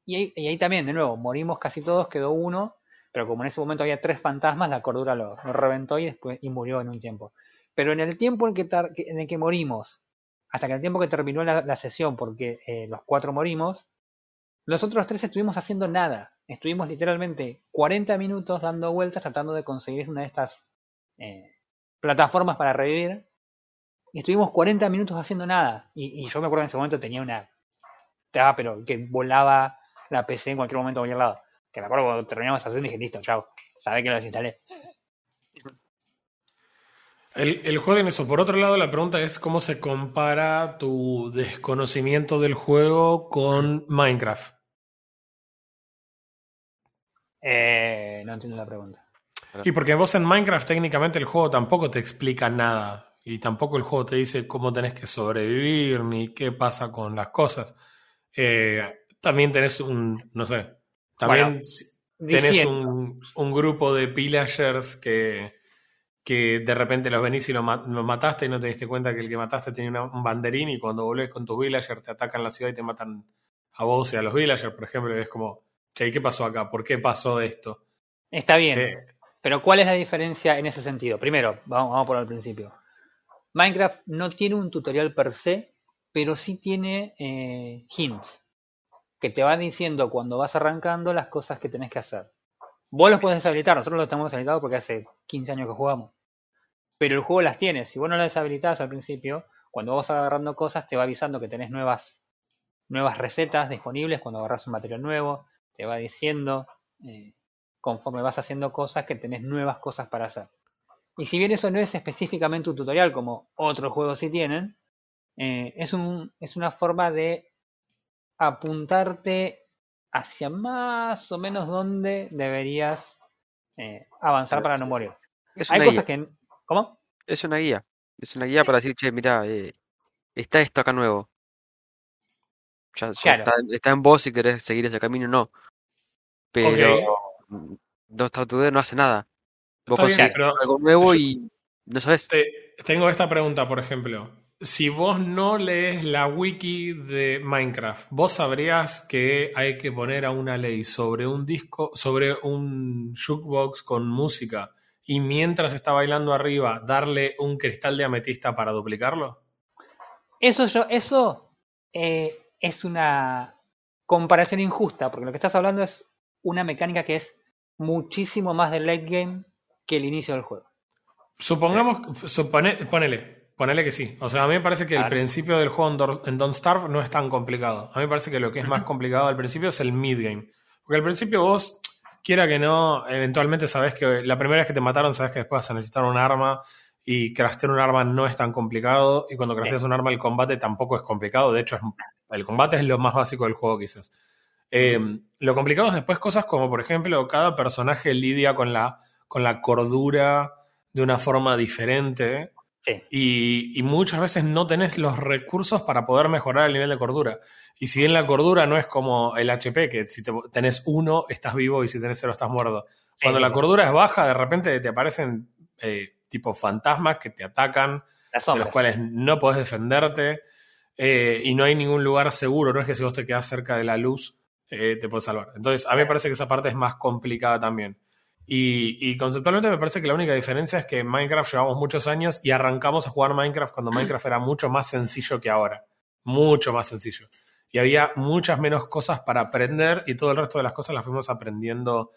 Y ahí, también, de nuevo, morimos casi todos, quedó uno. Pero como en ese momento había tres fantasmas, la cordura lo, reventó y después y murió en un tiempo. Pero en el tiempo en que, en el que morimos, hasta que el tiempo que terminó la, sesión, porque eh, los cuatro morimos, los otros tres estuvimos haciendo nada. Estuvimos literalmente 40 minutos dando vueltas tratando de conseguir una de estas eh, plataformas para revivir. Y estuvimos 40 minutos haciendo nada. Y, yo me acuerdo en ese momento tenía una... Estaba, pero que volaba la PC en cualquier momento a cualquier lado. Que me acuerdo cuando terminamos haciendo y dije, listo, chao. Sabés que lo desinstalé. El, el, juego en eso. Por otro lado, la pregunta es cómo se compara tu desconocimiento del juego con Minecraft. Eh, no entiendo la pregunta. Y porque vos en Minecraft técnicamente el juego tampoco te explica nada. Y tampoco el juego te dice cómo tenés que sobrevivir ni qué pasa con las cosas. Eh, también tenés un, no sé, también tenés un, un, grupo de pillagers que, que de repente los venís y los, mataste y no te diste cuenta que el que mataste tenía un banderín y cuando volvés con tus villagers te atacan la ciudad y te matan a vos y a los villagers, por ejemplo, y es como ¿qué pasó acá? ¿Por qué pasó esto? Está bien. Eh, pero ¿cuál es la diferencia en ese sentido? Primero, vamos, por el principio. Minecraft no tiene un tutorial per se, pero sí tiene eh, hints que te van diciendo cuando vas arrancando las cosas que tenés que hacer. Vos los podés deshabilitar, nosotros los tenemos habilitados porque hace 15 años que jugamos. Pero el juego las tiene. Si vos no las deshabilitás al principio, cuando vas agarrando cosas te va avisando que tenés nuevas, nuevas recetas disponibles cuando agarras un material nuevo, te va diciendo eh, conforme vas haciendo cosas que tenés nuevas cosas para hacer. Y si bien eso no es específicamente un tutorial como otros juegos sí tienen, eh, es, un, es una forma de apuntarte hacia más o menos donde deberías eh, avanzar para no morir. Hay cosas que... ¿Cómo? Es una guía. Es una guía para decir, che, mira, está esto acá nuevo. Ya, está, está, en vos si querés seguir ese camino no pero no está no hace nada. Vos algo nuevo y no sabes. tengo esta pregunta, por ejemplo. si vos no lees la wiki de Minecraft, vos sabrías que hay que poner a una ley sobre un disco, sobre un jukebox con música y mientras está bailando arriba, darle un cristal de ametista para duplicarlo? Eso, yo, eso eh, es una comparación injusta, porque lo que estás hablando es una mecánica que es muchísimo más del late game que el inicio del juego. Supongamos, ponele, ponele que sí. O sea, a mí me parece que el principio del juego en Don't Starve no es tan complicado. A mí me parece que lo que es más complicado al principio es el mid game. Porque al principio vos, quiera que no, eventualmente sabes que la primera vez que te mataron, sabes que después vas a necesitar un arma y craftear un arma no es tan complicado. Y cuando crafteas un arma, el combate tampoco es complicado. De hecho, el combate es lo más básico del juego, quizás. Eh, lo complicado es después cosas como, por ejemplo, cada personaje lidia con la, con la cordura de una forma diferente. Y, muchas veces no tenés los recursos para poder mejorar el nivel de cordura. Y si bien la cordura no es como el HP, que si tenés uno estás vivo y si tenés cero estás muerto. Cuando la cordura es baja, de repente te aparecen eh, tipo fantasmas que te atacan, de los cuales no podés defenderte. Eh, y no hay ningún lugar seguro, no es que si vos te quedás cerca de la luz eh, te puedes salvar. Entonces, a mí me parece que esa parte es más complicada también. Y, conceptualmente me parece que la única diferencia es que en Minecraft llevamos muchos años y arrancamos a jugar Minecraft cuando Minecraft era mucho más sencillo que ahora. Mucho más sencillo. Y había muchas menos cosas para aprender y todo el resto de las cosas las fuimos aprendiendo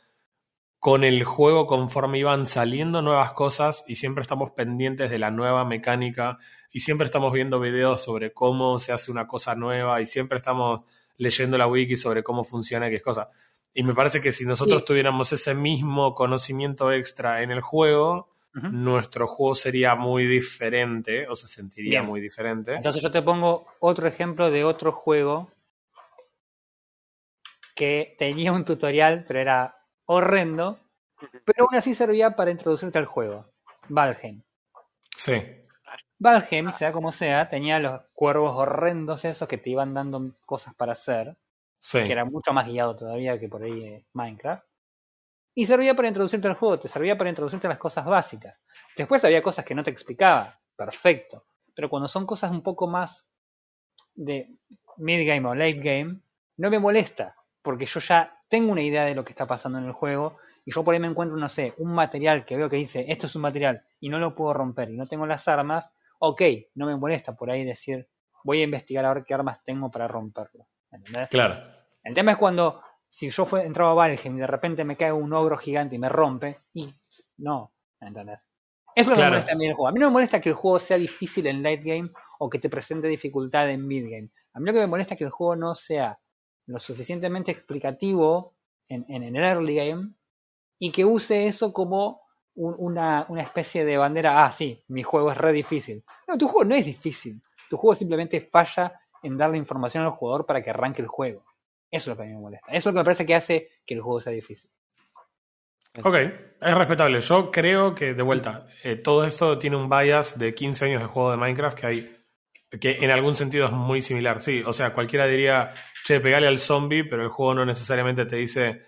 con el juego conforme iban saliendo nuevas cosas y siempre estamos pendientes de la nueva mecánica y siempre estamos viendo videos sobre cómo se hace una cosa nueva y siempre estamos leyendo la wiki sobre cómo funciona y qué cosa. Y me parece que si nosotros tuviéramos ese mismo conocimiento extra en el juego, nuestro juego sería muy diferente o se sentiría muy diferente. Entonces yo te pongo otro ejemplo de otro juego que tenía un tutorial, pero era horrendo, pero aún así servía para introducirte al juego. Valheim. Sí. Valheim, sea como sea, tenía los cuervos horrendos esos que te iban dando cosas para hacer que era mucho más guiado todavía que por ahí eh, Minecraft. Y servía para introducirte al juego, te servía para introducirte a las cosas básicas. Después había cosas que no te explicaba, perfecto. Pero cuando son cosas un poco más de mid-game o late-game, no me molesta, porque yo ya tengo una idea de lo que está pasando en el juego y yo por ahí me encuentro, no sé, un material que veo que dice, esto es un material y no lo puedo romper y no tengo las armas, ok, no me molesta por ahí decir, voy a investigar a ver qué armas tengo para romperlo. Claro. El tema es cuando, si yo fue, entraba a Valheim y de repente me cae un ogro gigante y me rompe, y no, ¿entendés? Eso es lo que me molesta a mí el juego. A mí no me molesta que el juego sea difícil en late game o que te presente dificultad en mid game. A mí lo que me molesta es que el juego no sea lo suficientemente explicativo en, el early game y que use eso como una, una, especie de bandera. Ah, sí, mi juego es re difícil. No, tu juego no es difícil. Tu juego simplemente falla en darle información al jugador para que arranque el juego. Eso es lo que a mí me molesta. Eso es lo que me parece que hace que el juego sea difícil. Ok, es respetable. Yo creo que, de vuelta, eh, todo esto tiene un bias de 15 años de juego de Minecraft que hay, que en algún sentido es muy similar. Sí, o sea, cualquiera diría, che, pegale al zombie, pero el juego no necesariamente te dice,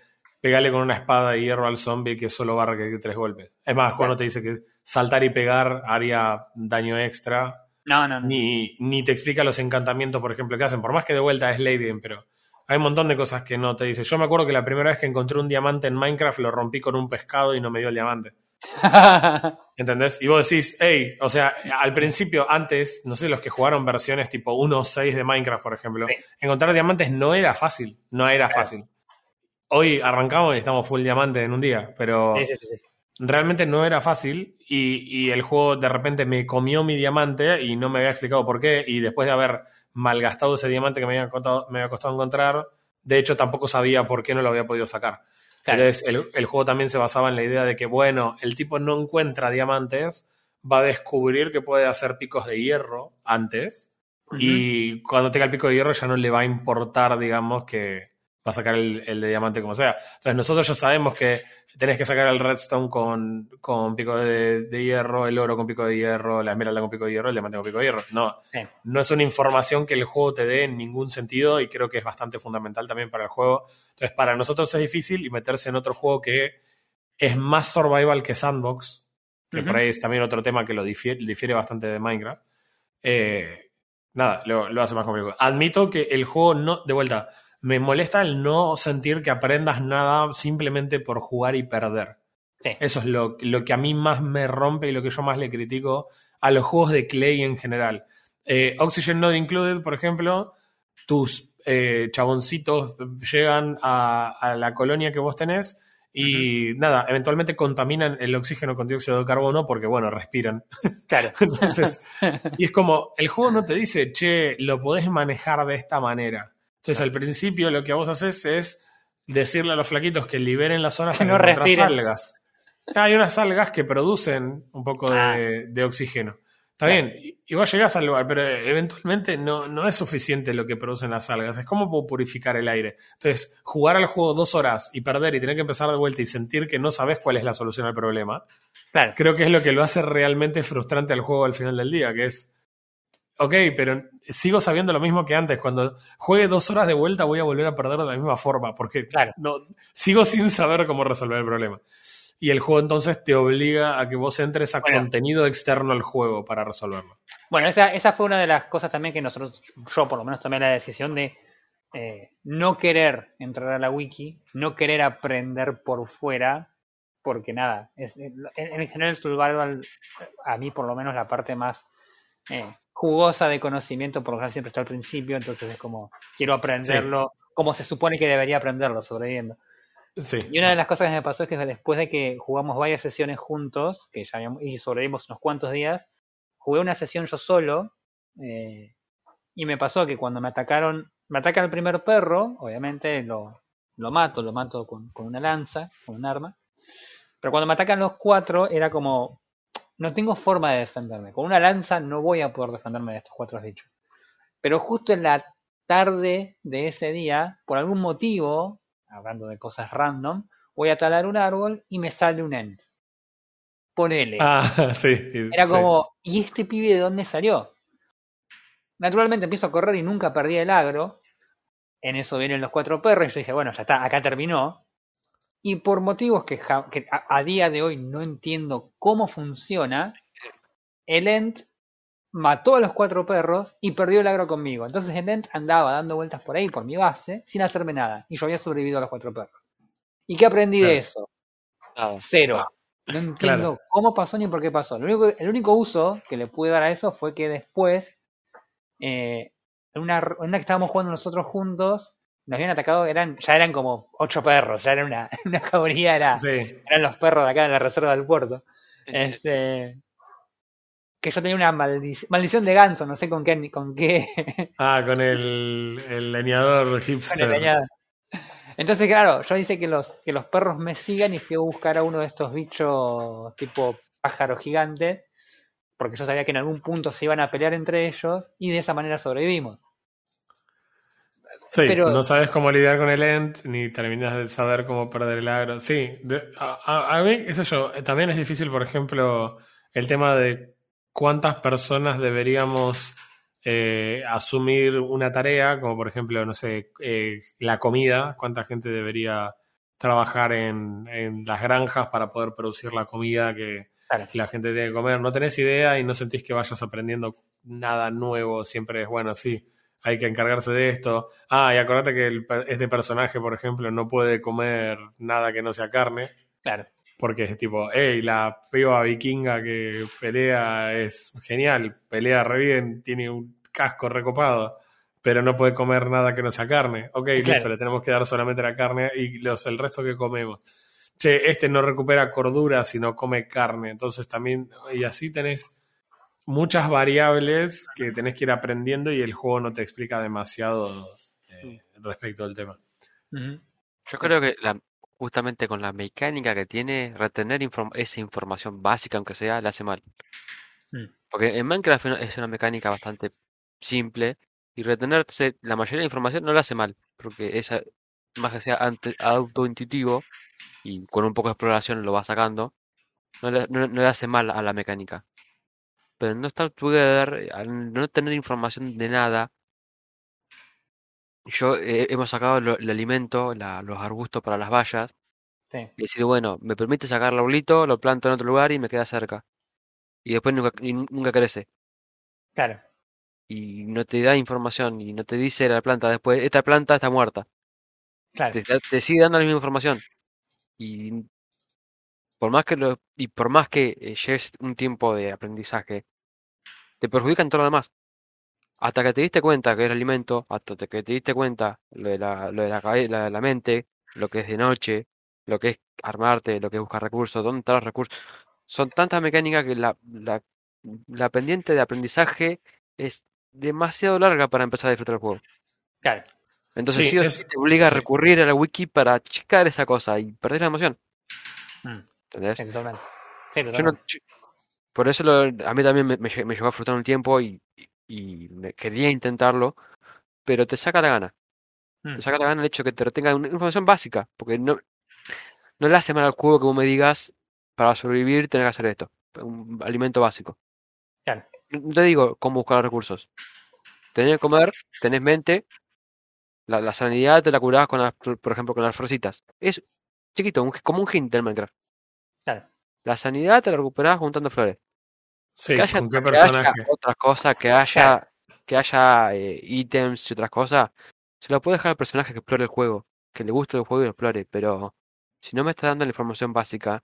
pegale con una espada de hierro al zombie que solo va a requerir tres golpes. Es más, juego no te dice que saltar y pegar haría daño extra no, no, no. Ni, ni te explica los encantamientos, por ejemplo, que hacen. Por más que de vuelta es Lady pero hay un montón de cosas que no te dice. Yo me acuerdo que la primera vez que encontré un diamante en Minecraft lo rompí con un pescado y no me dio el diamante. ¿Entendés? Y vos decís, hey, o sea, al principio, antes, no sé, los que jugaron versiones tipo 1 o 6 de Minecraft, por ejemplo, encontrar diamantes no era fácil, no era fácil. Hoy arrancamos y estamos full diamante en un día, pero sí, sí, realmente no era fácil y, el juego de repente me comió mi diamante y no me había explicado por qué y después de haber malgastado ese diamante que me había, costado, me había costado encontrar, de hecho tampoco sabía por qué no lo había podido sacar. Entonces el, juego también se basaba en la idea de que, bueno, el tipo no encuentra diamantes, va a descubrir que puede hacer picos de hierro antes y cuando tenga el pico de hierro ya no le va a importar, digamos, que va a sacar el, el de diamante como sea. Entonces nosotros ya sabemos que tenés que sacar el redstone con, con pico de, hierro, el oro con pico de hierro, la esmeralda con pico de hierro, el diamante con pico de hierro. No, no es una información que el juego te dé en ningún sentido y creo que es bastante fundamental también para el juego. Entonces, para nosotros es difícil y meterse en otro juego que es más survival que Sandbox, que por ahí es también otro tema que lo difiere, bastante de Minecraft. eh, nada, lo, lo hace más complicado. Admito que el juego no, de vuelta, me molesta el no sentir que aprendas nada simplemente por jugar y perder. Sí. Eso es lo, lo que a mí más me rompe y lo que yo más le critico a los juegos de Clay en general. Eh, Oxygen Not Included, por ejemplo, tus eh, chaboncitos llegan a, a la colonia que vos tenés y nada, eventualmente contaminan el oxígeno con dióxido de carbono porque, bueno, respiran. Claro. Entonces, y es como, el juego no te dice, che, lo podés manejar de esta manera. Entonces, al principio lo que vos haces es decirle a los flaquitos que liberen las zonas Que no respiren. algas. Hay unas algas que producen un poco Ah. de, de oxígeno. Está Claro. bien, y- vos llegás al lugar, pero eventualmente no, no es suficiente lo que producen las algas. Es como puedo purificar el aire. Entonces, jugar al juego dos horas y perder y tener que empezar de vuelta y sentir que no sabes cuál es la solución al problema, Claro. creo que es lo que lo hace realmente frustrante al juego al final del día, que es, ok, pero sigo sabiendo lo mismo que antes, cuando juegue dos horas de vuelta voy a volver a perder de la misma forma, porque Claro. no, sigo sin saber cómo resolver el problema. Y el juego entonces te obliga a que vos entres a Bueno. contenido externo al juego para resolverlo. Bueno, esa, esa fue una de las cosas también que nosotros, yo por lo menos tomé la decisión de eh, no querer entrar a la wiki, no querer aprender por fuera, porque nada, es, en, en general el survival, a mí por lo menos la parte más eh, jugosa de conocimiento, por lo general siempre está al principio, entonces es como, quiero aprenderlo como se supone que debería aprenderlo, sobreviviendo. Sí. Y una de las cosas que me pasó es que después de que jugamos varias sesiones juntos, que ya habíamos, y sobrevivimos unos cuantos días, jugué una sesión yo solo, eh, y me pasó que cuando me atacaron, me ataca el primer perro, obviamente lo, lo mato, lo mato con, con una lanza, con un arma, pero cuando me atacan los cuatro era como, no tengo forma de defenderme, con una lanza no voy a poder defenderme de estos cuatro bichos. Pero justo en la tarde de ese día, por algún motivo, hablando de cosas random, voy a talar un árbol y me sale un end. Ponele. Ah, sí. Era sí. como, ¿y este pibe de dónde salió? Naturalmente empiezo a correr y nunca perdí el agro. En eso vienen los cuatro perros y yo dije, bueno, ya está, acá terminó. Y por motivos que, ja- que a, a día de hoy no entiendo cómo funciona, el Ent mató a los cuatro perros y perdió el agro conmigo. Entonces el Ent andaba dando vueltas por ahí, por mi base, sin hacerme nada. Y yo había sobrevivido a los cuatro perros. ¿Y qué aprendí de eso? Nada. Cero. No entiendo Claro. cómo pasó ni por qué pasó. Lo único, el único uso que le pude dar a eso fue que después, eh, en, una, en una que estábamos jugando nosotros juntos, nos habían atacado, eran, ya eran como ocho perros, ya era una, una era, Sí. eran los perros de acá en la reserva del puerto. Este, que yo tenía una maldic- maldición de ganso, no sé con qué, con qué Ah, con el, el leñador con hipster. el. Entonces, claro, yo hice que los, que los perros me sigan y fui a buscar a uno de estos bichos tipo pájaro gigante, porque yo sabía que en algún punto se iban a pelear entre ellos y de esa manera sobrevivimos. Sí, Pero- no sabes cómo lidiar con el Ent, ni terminas de saber cómo perder el agro. Sí, de- a, a- mí, sé yo, también es difícil, por ejemplo, el tema de cuántas personas deberíamos eh, asumir una tarea, como por ejemplo, no sé, eh, la comida, cuánta gente debería trabajar en, en las granjas para poder producir la comida que, Claro. que la gente tiene que comer. No tenés idea y no sentís que vayas aprendiendo nada nuevo. Siempre es bueno, sí, hay que encargarse de esto. Ah, y acordate que el este personaje, por ejemplo, no puede comer nada que no sea carne. Claro, Porque es tipo, hey, la piba vikinga que pelea es genial, pelea re bien, tiene un casco recopado, pero no puede comer nada que no sea carne. Ok, listo, le tenemos que dar solamente la carne y los, el resto que comemos. Che, este no recupera cordura si no come carne. Entonces también, y así tenés muchas variables que tenés que ir aprendiendo y el juego no te explica demasiado eh, respecto del tema. Yo creo que la, justamente con la mecánica que tiene, retener inform- esa información básica, aunque sea, la hace mal. Mm. Porque en Minecraft es una- mecánica bastante simple y retenerse la mayoría de la información no la hace mal, porque esa, más que sea autointuitivo y con un poco de exploración lo va sacando, no le, no, no le hace mal a la mecánica. Pero no estar together, al no tener información de nada, yo eh, hemos sacado lo- el alimento, la- los arbustos para las vallas, Sí, y decir, bueno, me permite sacar el arbolito, lo planto en otro lugar y me queda cerca. Y después nunca, y nunca crece. claro. y no te da información y no te dice la planta después, esta planta está muerta. Claro. Te, te sigue dando la misma información. Y por más que lo, y por más que eh, lleves un tiempo de aprendizaje, te perjudican todo lo demás. Hasta que te diste cuenta que es el alimento, hasta que te diste cuenta lo de la, lo de la, la, la mente, lo que es de noche, lo que es armarte, lo que es buscar recursos, dónde están los recursos. Son tantas mecánicas que la, la, la pendiente de aprendizaje es demasiado larga para empezar a disfrutar el juego. Claro. Entonces Sí, sí o es- sí te obliga a recurrir a la wiki para checar esa cosa y perder la emoción. Mm, ¿Entendés? sí, totalmente. Sí, Yo no- totalmente. yo- por eso lo- a mí también me, me, me llevó a frutar un tiempo y, y quería intentarlo, pero te saca la gana. Mm, Te saca la gana el hecho de que te retenga una información básica, porque no, no le hace mal al juego que vos me digas, para sobrevivir tenés que hacer esto, un alimento básico. Claro. No te digo cómo buscar los recursos. Tenés que comer, tenés mente, la, la sanidad te la curás con las, por ejemplo, con las fresitas. Es chiquito, un- como un hint del Minecraft. Claro. La sanidad te la recuperás juntando flores. Sí, que haya, ¿con qué que haya personaje? otras cosas, que haya, que haya eh, ítems y otras cosas, se lo puede dejar al personaje que explore el juego, que le guste el juego y lo explore, pero si no me está dando la información básica,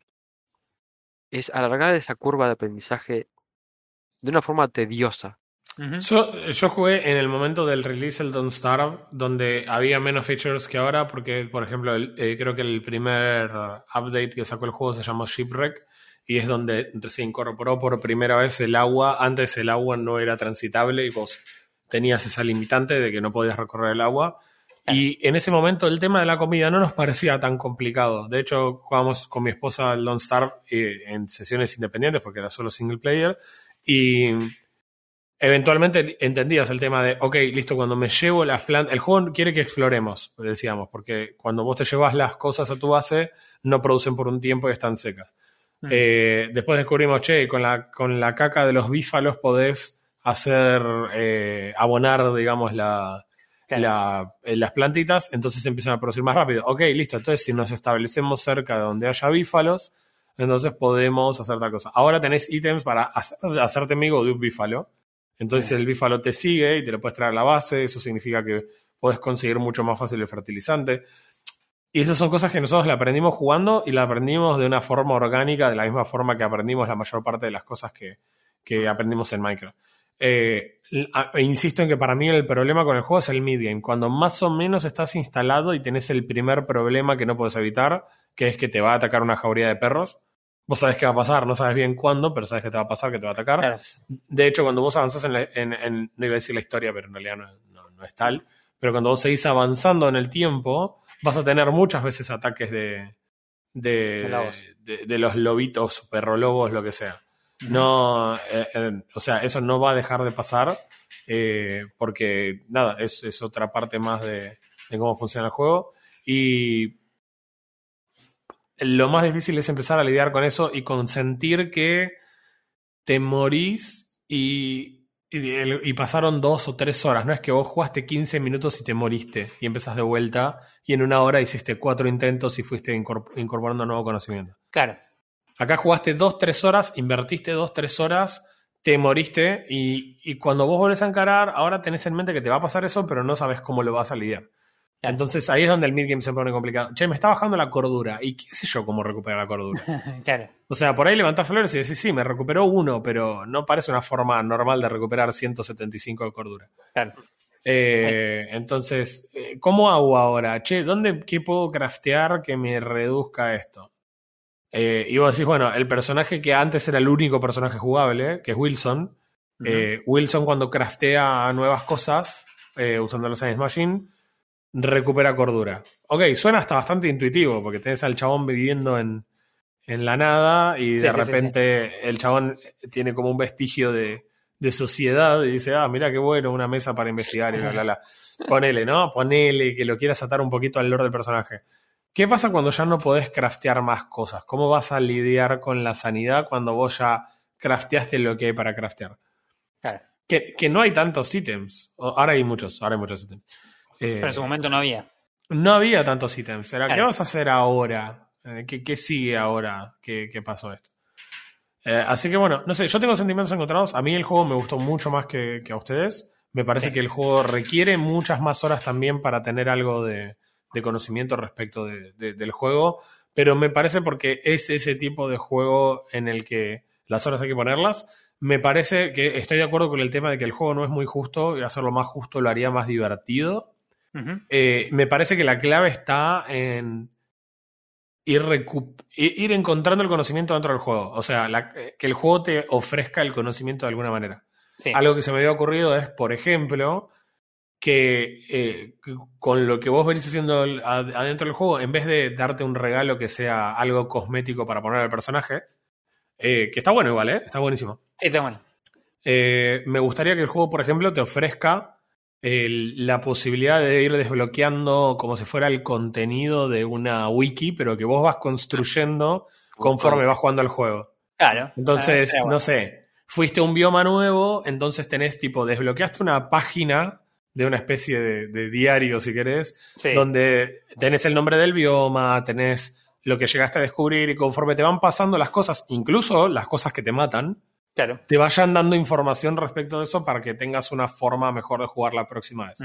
es alargar esa curva de aprendizaje de una forma tediosa. Ujú. Yo, yo jugué en el momento del release el Don't Starve, donde había menos features que ahora, porque, por ejemplo, el- eh, creo que el primer update que sacó el juego se llamó Shipwreck, y es donde se incorporó por primera vez el agua. Antes el agua no era transitable y vos tenías esa limitante de que no podías recorrer el agua. Y en ese momento el tema de la comida no nos parecía tan complicado. De hecho, jugábamos con mi esposa el Don't Starve eh, en sesiones independientes, porque era solo single player, y eventualmente entendías el tema de, ok, listo, cuando me llevo las plantas, el juego quiere que exploremos, decíamos, porque cuando vos te llevas las cosas a tu base, no producen por un tiempo y están secas. Mm. Eh, después descubrimos, che, con la, con la caca de los bífalos podés hacer, eh, abonar, digamos, la, Claro. la- eh, las plantitas, entonces empiezan a producir más rápido. Ok, listo, entonces si nos establecemos cerca de donde haya bífalos, entonces podemos hacer tal cosa. Ahora tenés ítems para hacer- hacerte amigo de un bífalo. Entonces el bífalo te sigue y te lo puedes traer a la base, eso significa que podés conseguir mucho más fácil el fertilizante. Y esas son cosas que nosotros la aprendimos jugando y la aprendimos de una forma orgánica, de la misma forma que aprendimos la mayor parte de las cosas que, que aprendimos en Minecraft. Eh, e insisto en que para mí el problema con el juego es el mid-game. Cuando más o menos estás instalado y tenés el primer problema que no puedes evitar, que es que te va a atacar una jauría de perros. Vos sabés qué va a pasar, no sabes bien cuándo, pero sabes que te va a pasar, que te va a atacar. Claro. De hecho, cuando vos avanzás en, la- en- en- no iba a decir la historia, pero en realidad no, no- no es tal, pero cuando vos seguís avanzando en el tiempo, vas a tener muchas veces ataques de, de, los lobitos, perro lobos, lo que sea. No, eh, eh, o sea, eso no va a dejar de pasar eh, porque, nada, es, es otra parte más de, de cómo funciona el juego. Y lo más difícil es empezar a lidiar con eso y con sentir que te morís y, y, el- y pasaron dos o tres horas. No es que vos jugaste 15 minutos y te moriste y empezás de vuelta y en una hora hiciste cuatro intentos y fuiste incorpor- incorporando nuevo conocimiento. Claro. Acá jugaste dos, tres horas, invertiste dos, tres horas, te moriste y, y cuando vos volvés a encarar, ahora tenés en mente que te va a pasar eso, pero no sabes cómo lo vas a lidiar. Entonces ahí es donde el midgame se pone complicado. Che, me está bajando la cordura. ¿Y qué sé yo cómo recuperar la cordura? claro. O sea, por ahí levantás flores y decís, sí, me recuperó uno, pero no parece una forma normal de recuperar 175 de cordura. Claro. Eh, entonces, eh, ¿cómo hago ahora? Che, ¿dónde qué puedo craftear que me reduzca esto? Eh, y vos decís, bueno, el personaje que antes era el único personaje jugable, que es Wilson, eh, Wilson cuando craftea nuevas cosas usando los Science Machine, recupera cordura. Ok, suena hasta bastante intuitivo, porque tenés al chabón viviendo en, en la nada y Sí, de sí, sí, repente el chabón tiene como un vestigio de, de sociedad y dice, ah, mira qué bueno, una mesa para investigar y bla, bla, bla. Ponele, ¿no? Ponele que lo quieras atar un poquito al lore del personaje. ¿Qué pasa cuando ya no podés craftear más cosas? ¿Cómo vas a lidiar con la sanidad cuando vos ya crafteaste lo que hay para craftear? Claro. Que, que no hay tantos ítems. Ahora hay muchos, ahora hay muchos ítems. Eh, Pero en su momento no había. no había tantos ítems. Era, ¿qué vas a hacer ahora? Eh, ¿Qué, qué sigue ahora que, que pasó esto? Eh, así que bueno, no sé, yo tengo sentimientos encontrados. A mí el juego me gustó mucho más que, a ustedes. Me parece que el juego requiere muchas más horas también para tener algo de, conocimiento respecto del juego. Pero me parece porque es ese tipo de juego en el que las horas hay que ponerlas. Me parece que estoy de acuerdo con el tema de que el juego no es muy justo y hacerlo más justo lo haría más divertido. Eh, me parece que la clave está en ir, encontrando el conocimiento dentro del juego. O sea, que el juego te ofrezca el conocimiento de alguna manera. Algo que se me había ocurrido es, por ejemplo, que eh, con lo que vos venís haciendo adentro del juego, en vez de darte un regalo que sea algo cosmético para poner al personaje, eh, que está bueno igual, ¿eh? Está buenísimo. Sí, está bueno. me gustaría que el juego, por ejemplo, te ofrezca la posibilidad de ir desbloqueando como si fuera el contenido de una wiki, pero que vos vas construyendo conforme vas jugando al juego. Claro. Entonces, no sé, fuiste a un bioma nuevo, entonces tenés tipo, desbloqueaste una página de una especie de, diario, si querés, donde tenés el nombre del bioma, tenés lo que llegaste a descubrir y conforme te van pasando las cosas, incluso las cosas que te matan, te vayan dando información respecto de eso para que tengas una forma mejor de jugar la próxima vez.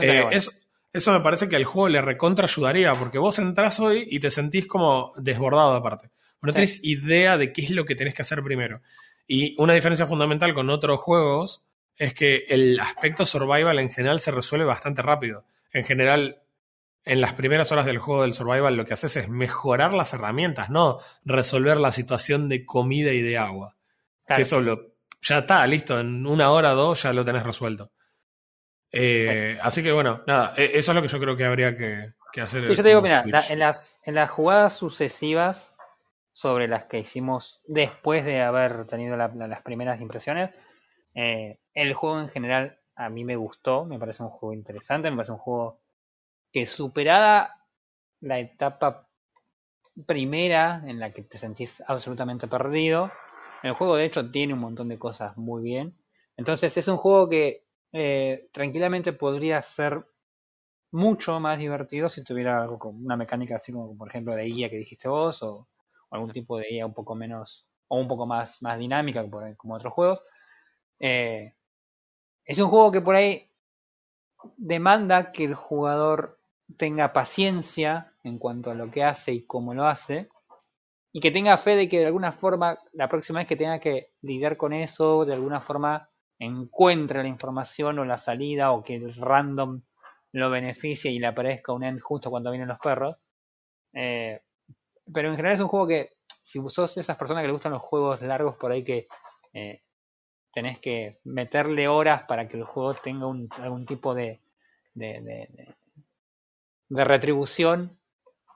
Eh, eso, me parece que al juego le recontra ayudaría, porque vos entrás hoy y te sentís como desbordado aparte. No tenés idea de qué es lo que tenés que hacer primero. Y una diferencia fundamental con otros juegos es que el aspecto survival en general se resuelve bastante rápido. En general, en las primeras horas del juego del survival lo que haces es mejorar las herramientas, no resolver la situación de comida y de agua. Que eso ya está, listo, en una hora o dos ya lo tenés resuelto. Eh, así que bueno, nada, e, eso es lo que yo creo que habría que, hacer. Sí, yo te digo, mira, en, las, en las jugadas sucesivas sobre las que hicimos después de haber tenido las primeras impresiones, eh, el juego en general a mí me gustó, me parece un juego interesante, me parece un juego que superada la etapa primera en la que te sentís absolutamente perdido, el juego de hecho tiene un montón de cosas muy bien. Entonces es un juego que eh, tranquilamente podría ser mucho más divertido si tuviera algo como una mecánica así como por ejemplo de guía que dijiste vos o, algún tipo de guía un poco menos o un poco más, más dinámica como otros juegos. Eh, es un juego que por ahí demanda que el jugador tenga paciencia en cuanto a lo que hace y cómo lo hace y que tenga fe de que de alguna forma, la próxima vez que tenga que lidiar con eso, de alguna forma encuentre la información o la salida o que el random lo beneficie y le aparezca un end justo cuando vienen los perros. Eh, pero en general es un juego que, si sos esas personas que le gustan los juegos largos por ahí que eh, tenés que meterle horas para que el juego tenga un, algún tipo de, de, de retribución,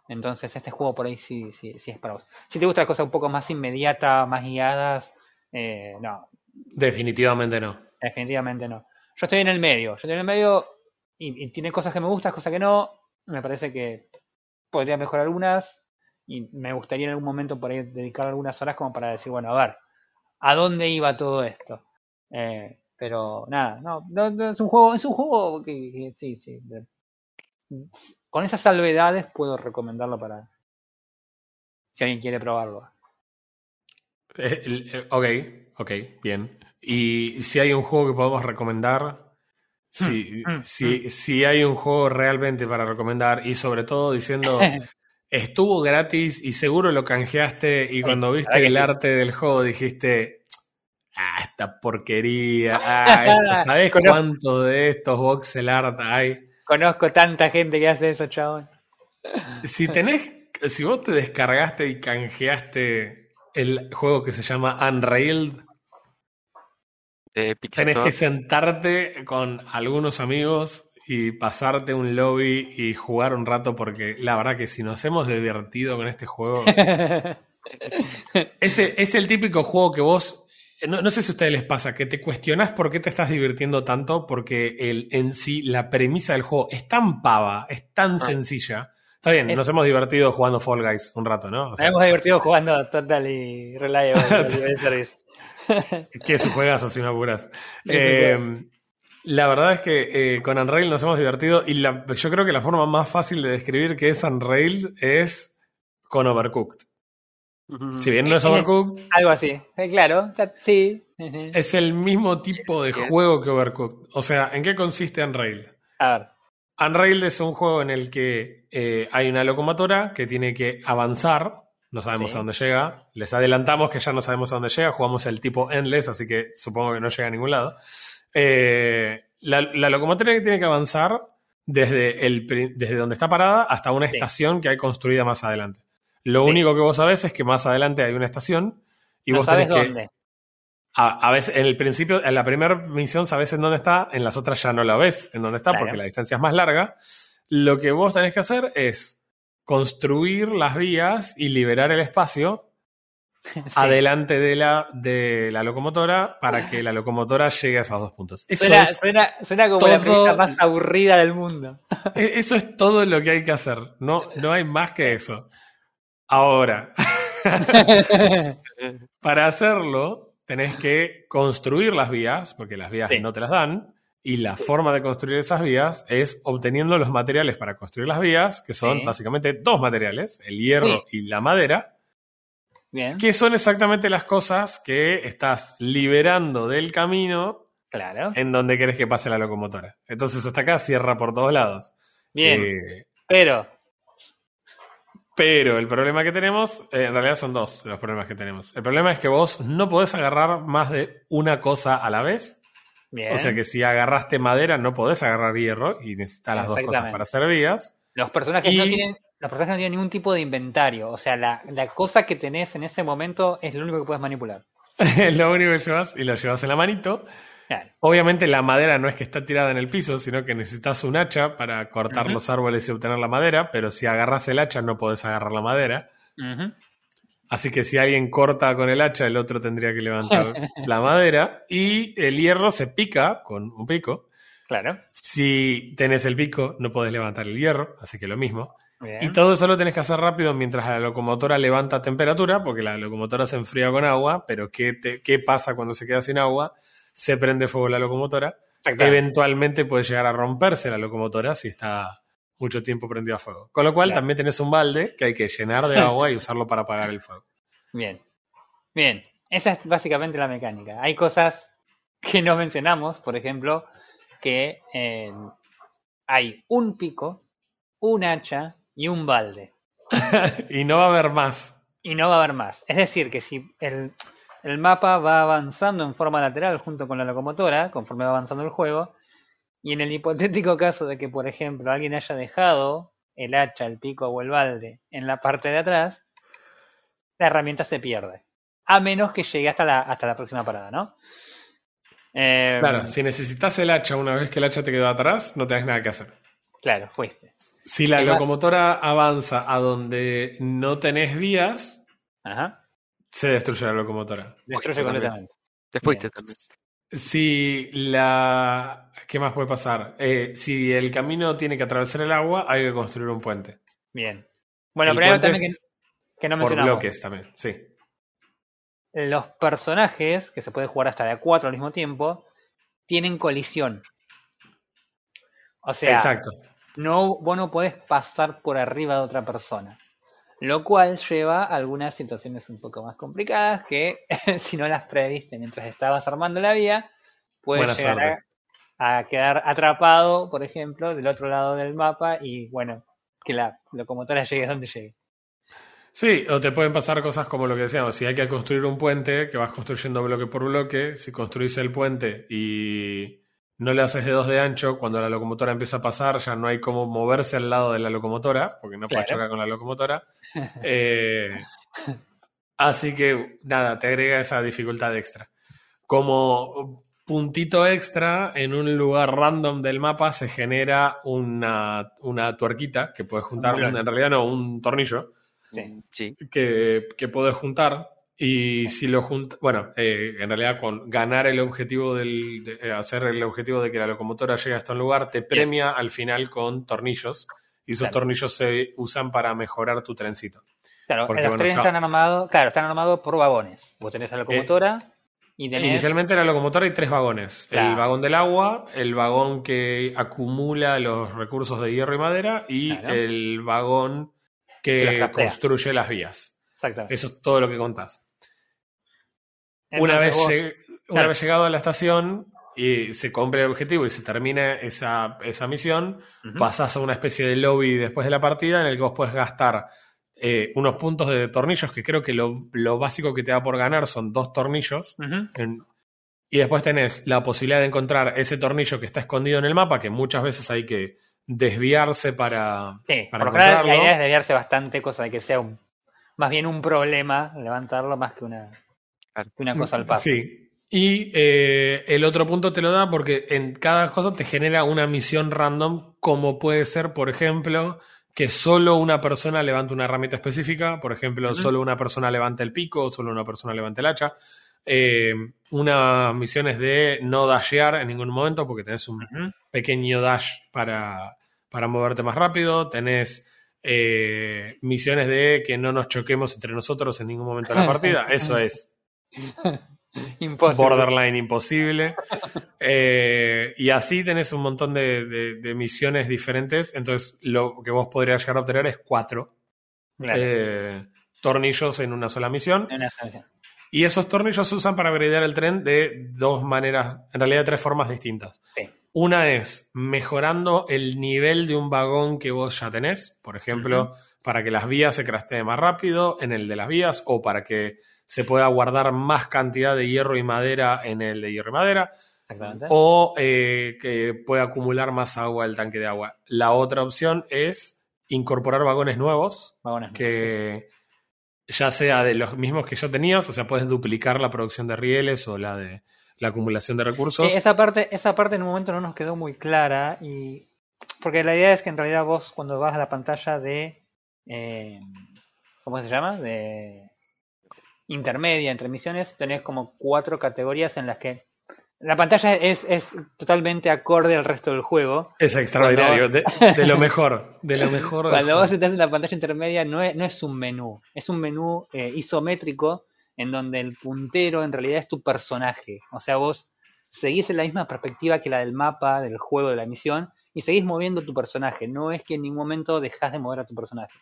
entonces este juego por ahí sí, sí, sí es para vos. Si te gustan las cosas un poco más inmediatas, más guiadas, eh, no. Definitivamente no. Definitivamente no. Yo estoy en el medio. Yo estoy en el medio y, tiene cosas que me gustan, cosas que no. Me parece que podría mejorar algunas y me gustaría en algún momento por ahí dedicar algunas horas como para decir, bueno, a ver, ¿a dónde iba todo esto? Eh, pero nada, no, no, es un juego, es un juego que, sí, sí, con esas salvedades puedo recomendarlo para si alguien quiere probarlo. Eh, eh, ok, ok, bien. Y si hay un juego que podemos recomendar, si, hmm, hmm, si, hmm. si hay un juego realmente para recomendar y sobre todo diciendo estuvo gratis y seguro lo canjeaste y cuando viste el arte del juego dijiste, ah, esta porquería, ah, ¿sabes cuánto de estos voxel art hay? Conozco tanta gente que hace eso, chabón. Si tenés, si vos te descargaste y canjeaste el juego que se llama Unrailed, tenés que sentarte con algunos amigos y pasarte un lobby y jugar un rato porque la verdad que si nos hemos divertido con este juego... ese es el típico juego que vos no, sé si a ustedes les pasa, que te cuestionas por qué te estás divirtiendo tanto, porque el, en sí la premisa del juego es tan pava, es tan ah. sencilla. Está bien, nos hemos divertido jugando Fall Guys un rato, ¿no? nos hemos divertido jugando Total y Reliable Service. que es juegas si me apuras. Eh, la verdad es que eh, con Unrail nos hemos divertido y yo creo que la forma más fácil de describir que es Unrail es con Overcooked. Si bien no es Overcooked. Algo así. Eh, claro, sí. Es el mismo tipo de juego que Overcooked. O sea, ¿en qué consiste Unrailed? A ver. Unrailed es un juego en el que eh, hay una locomotora que tiene que avanzar. No sabemos a dónde llega. Les adelantamos que ya no sabemos a dónde llega. Jugamos el tipo Endless, así que supongo que no llega a ningún lado. Eh, la, locomotora tiene que avanzar desde, el, desde donde está parada hasta una estación que hay construida más adelante. Lo único que vos sabés es que más adelante hay una estación y vos sabés tenés dónde. A, veces, en el principio, en la primera misión sabes en dónde está, en las otras ya no la ves en dónde está porque la distancia es más larga. Lo que vos tenés que hacer es construir las vías y liberar el espacio adelante de la, de la locomotora para que la locomotora llegue a esos dos puntos. Eso suena, como la película más aburrida del mundo. E, eso es todo lo que hay que hacer. No, no hay más que eso. Ahora, para hacerlo, tenés que construir las vías, porque las vías no te las dan. Y la forma de construir esas vías es obteniendo los materiales para construir las vías, que son básicamente dos materiales, el hierro y la madera que son exactamente las cosas que estás liberando del camino claro. en donde querés que pase la locomotora. Entonces hasta acá cierra por todos lados. Bien. Eh, pero. Pero el problema que tenemos, eh, en realidad son dos los problemas que tenemos. El problema es que vos no podés agarrar más de una cosa a la vez. Bien. O sea que si agarraste madera, no podés agarrar hierro y necesitas las dos cosas para hacer vías. Los personajes no tienen la personajes no tienen ningún tipo de inventario. O sea, la, cosa que tenés en ese momento es lo único que puedes manipular. es lo único que llevas y lo llevas en la manito. Obviamente la madera no es que está tirada en el piso, sino que necesitas un hacha para cortar los árboles y obtener la madera, pero si agarras el hacha no podés agarrar la madera. Así que si alguien corta con el hacha, el otro tendría que levantar la madera. Y el hierro se pica con un pico. Claro. Si tenés el pico, no podés levantar el hierro, así que lo mismo. Y todo eso lo tenés que hacer rápido mientras la locomotora levanta temperatura, porque la locomotora se enfría con agua, pero ¿qué, ¿qué pasa cuando se queda sin agua? Se prende fuego la locomotora. Eventualmente puede llegar a romperse la locomotora si está mucho tiempo prendida a fuego. Con lo cual también tenés un balde que hay que llenar de agua y usarlo para apagar el fuego. Bien. Bien. Esa es básicamente la mecánica. Hay cosas que no mencionamos, por ejemplo, que eh, hay un pico, un hacha, y un balde. y no va a haber más. Y no va a haber más. Es decir, que si el, mapa va avanzando en forma lateral junto con la locomotora, conforme va avanzando el juego, y en el hipotético caso de que, por ejemplo, alguien haya dejado el hacha, el pico o el balde en la parte de atrás, la herramienta se pierde. A menos que llegue hasta la, hasta la próxima parada, ¿no? claro, em, si necesitas el hacha una vez que el hacha te quedó atrás, no tenés nada que hacer. Claro, fuiste. Si la locomotora avanza a donde no tenés vías, se destruye la locomotora. Destruye completamente. Te fuiste también. Si la. ¿Qué más puede pasar? Eh, si el camino tiene que atravesar el agua, hay que construir un puente. Bien. Bueno, pero hay también que, no mencionamos. Por bloques también, sí. Los personajes, que se puede jugar hasta de a cuatro al mismo tiempo, tienen colisión. O sea, Exacto. No, vos no podés pasar por arriba de otra persona. Lo cual lleva a algunas situaciones un poco más complicadas que si no las previste mientras estabas armando la vía, puedes llegar a, quedar atrapado, por ejemplo, del otro lado del mapa y bueno, que la locomotora llegue a donde llegue. Sí, o te pueden pasar cosas como lo que decíamos, si hay que construir un puente, que vas construyendo bloque por bloque, si construís el puente y no le haces dedos de ancho, cuando la locomotora empieza a pasar ya no hay cómo moverse al lado de la locomotora, porque no puedes chocar con la locomotora. Eh, así que nada, te agrega esa dificultad extra. Como puntito extra, en un lugar random del mapa se genera una, una tuerquita que puedes juntar, en realidad no, un tornillo. Sí. Que, que puedes juntar y si lo junta, bueno, eh, en realidad con ganar el objetivo del, de, eh, hacer el objetivo de que la locomotora llegue hasta un lugar, te premia al final con tornillos. Y esos tornillos se usan para mejorar tu trencito. Claro, los trenes están armados, claro, están armados por vagones. Vos tenés la eh, locomotora y tenés... Inicialmente la locomotora hay tres vagones. El vagón del agua, el vagón que acumula los recursos de hierro y madera y el vagón que construye las vías. Exactamente. Eso es todo lo que contás. Una vez, vos- lleg- una vez llegado a la estación y se cumple el objetivo y se termina esa, esa misión, Ujú. pasás a una especie de lobby después de la partida en el que vos puedes gastar eh, unos puntos de tornillos que creo que lo, lo básico que te da por ganar son dos tornillos. En- y después tenés la posibilidad de encontrar ese tornillo que está escondido en el mapa, que muchas veces hay que desviarse para, Sí, para por la idea es desviarse bastante, cosa de que sea un, más bien un problema levantarlo más que una, una cosa al paso. Sí. Y eh, el otro punto te lo da porque en cada cosa te genera una misión random, como puede ser, por ejemplo, que solo una persona levante una herramienta específica, por ejemplo, solo una persona levante el pico, solo una persona levante el hacha. Eh, una misión es de no dashear en ningún momento porque tenés un pequeño dash para, para moverte más rápido. Tenés eh, misiones de que no nos choquemos entre nosotros en ningún momento de la partida. Eso es Imposible. borderline imposible. Eh, y así tenés un montón de, de- de misiones diferentes. Entonces, lo que vos podrías llegar a obtener es cuatro Claro, eh, tornillos en una sola misión. en una sola misión. Y esos tornillos se usan para upgradear el tren de dos maneras, en realidad de tres formas distintas. Sí. Una es mejorando el nivel de un vagón que vos ya tenés, por ejemplo, para que las vías se crasteen más rápido en el de las vías o para que se pueda guardar más cantidad de hierro y madera en el de hierro y madera Exactamente. o eh, que pueda acumular más agua el tanque de agua. La otra opción es incorporar vagones nuevos Vagones, sí, sí. que ya sea de los mismos que ya tenías, o sea, puedes duplicar la producción de rieles o la de la acumulación de recursos. Sí, esa parte, esa parte en un momento no nos quedó muy clara y porque la idea es que en realidad vos cuando vas a la pantalla de eh, ¿cómo se llama? de intermedia entre misiones tenés como cuatro categorías en las que la pantalla es, es totalmente acorde al resto del juego. Es extraordinario, de, de lo mejor, de lo mejor. Cuando vos estás en la pantalla intermedia no es, no es un menú, es un menú eh, isométrico en donde el puntero en realidad es tu personaje. O sea, vos seguís en la misma perspectiva que la del mapa, del juego, de la misión, y seguís moviendo tu personaje. No es que en ningún momento dejas de mover a tu personaje.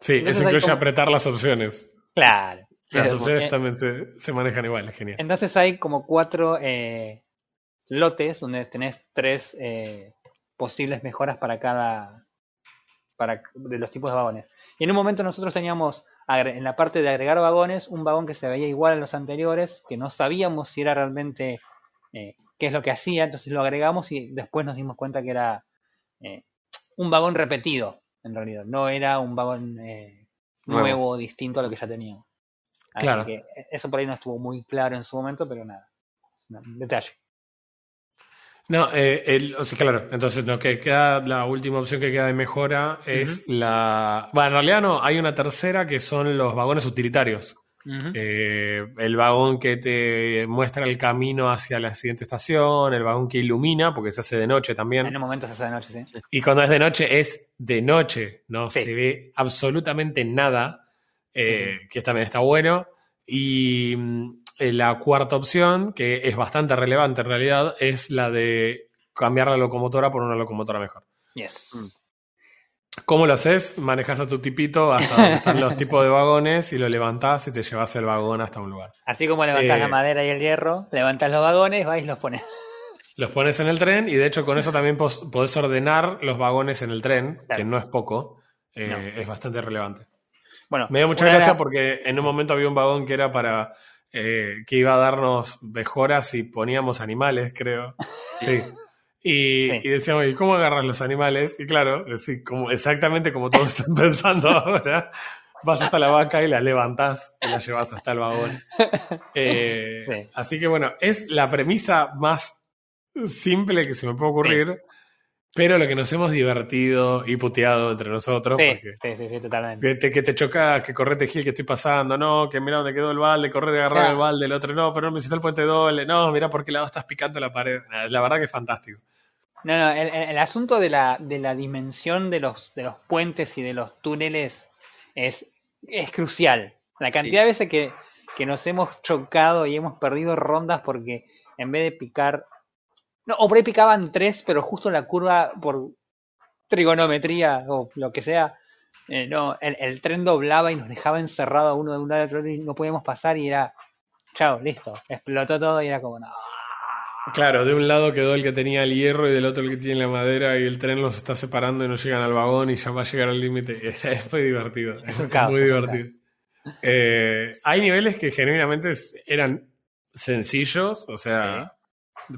Sí, entonces eso incluye como- apretar las opciones. Claro. Las opciones eh, también se, se manejan igual, es genial. Entonces hay como cuatro eh, lotes donde tenés tres eh, posibles mejoras para cada para de los tipos de vagones. Y en un momento nosotros teníamos en la parte de agregar vagones un vagón que se veía igual a los anteriores, que no sabíamos si era realmente eh, qué es lo que hacía, entonces lo agregamos y después nos dimos cuenta que era eh, un vagón repetido, en realidad, no era un vagón eh, Nuevo. nuevo, distinto a lo que ya teníamos. Así Claro. que eso por ahí no estuvo muy claro en su momento, pero nada, detalle. No, eh, el- o sea, claro, entonces lo que queda, la última opción que queda de mejora es la. Bueno, en realidad no, hay una tercera que son los vagones utilitarios. Eh, el vagón que te muestra el camino hacia la siguiente estación, el vagón que ilumina, porque se hace de noche también. En un momento se hace de noche, sí. Y cuando es de noche es de noche, no Sí. se ve absolutamente nada, eh, Sí, que también está bueno. Y mm, eh, la cuarta opción, que es bastante relevante en realidad, es la de cambiar la locomotora por una locomotora mejor. Yes. Mm. ¿Cómo lo haces? Manejas a tu tipito hasta donde están los tipos de vagones y lo levantás y te llevas el vagón hasta un lugar. Así como levantás Eh, la madera y el hierro, levantás los vagones, vais y los pones. Los pones en el tren y de hecho con eso también pos- podés ordenar los vagones en el tren, que no es poco, eh, No. es bastante relevante. Bueno, Me dio mucha gracia era- porque en un momento había un vagón que era para eh, que iba a darnos mejoras si poníamos animales, creo. Sí. Y, Sí. y decíamos, ¿y cómo agarras los animales? Y claro, sí, como, exactamente como todos están pensando ahora, vas hasta la vaca y la levantás y la llevas hasta el vagón. Eh, Sí. Así que bueno, es la premisa más simple que se me puede ocurrir, pero lo que nos hemos divertido y puteado entre nosotros. Sí, porque sí, sí, sí, totalmente. que te, que te choca, que correte Gil, que estoy pasando, no, que mira dónde quedó el balde, correr y agarrar Claro. el balde, el otro no, pero no me hiciste el puente doble, no, mira por qué lado estás picando la pared. La verdad que es fantástico. No, no, el, el- el asunto de la, de la dimensión de los, de los puentes y de los túneles es, es crucial. La cantidad de veces que, que nos hemos chocado y hemos perdido rondas porque en vez de picar. No, o por ahí picaban tres, pero justo en la curva por trigonometría o lo que sea, Eh, no, el, el, tren doblaba y nos dejaba encerrado a uno de un lado otro y no podíamos pasar y era, chao, listo, explotó todo y era como, no. Claro, de un lado quedó el que tenía el hierro y del otro el que tiene la madera y el tren los está separando y no llegan al vagón y ya va a llegar al límite. Es, muy divertido. Es, un caos, muy divertido. Eh, hay niveles que genuinamente eran sencillos, o sea,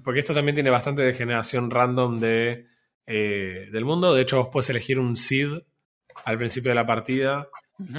porque esto también tiene bastante de generación random de, eh, del mundo. De hecho, vos puedes elegir un seed al principio de la partida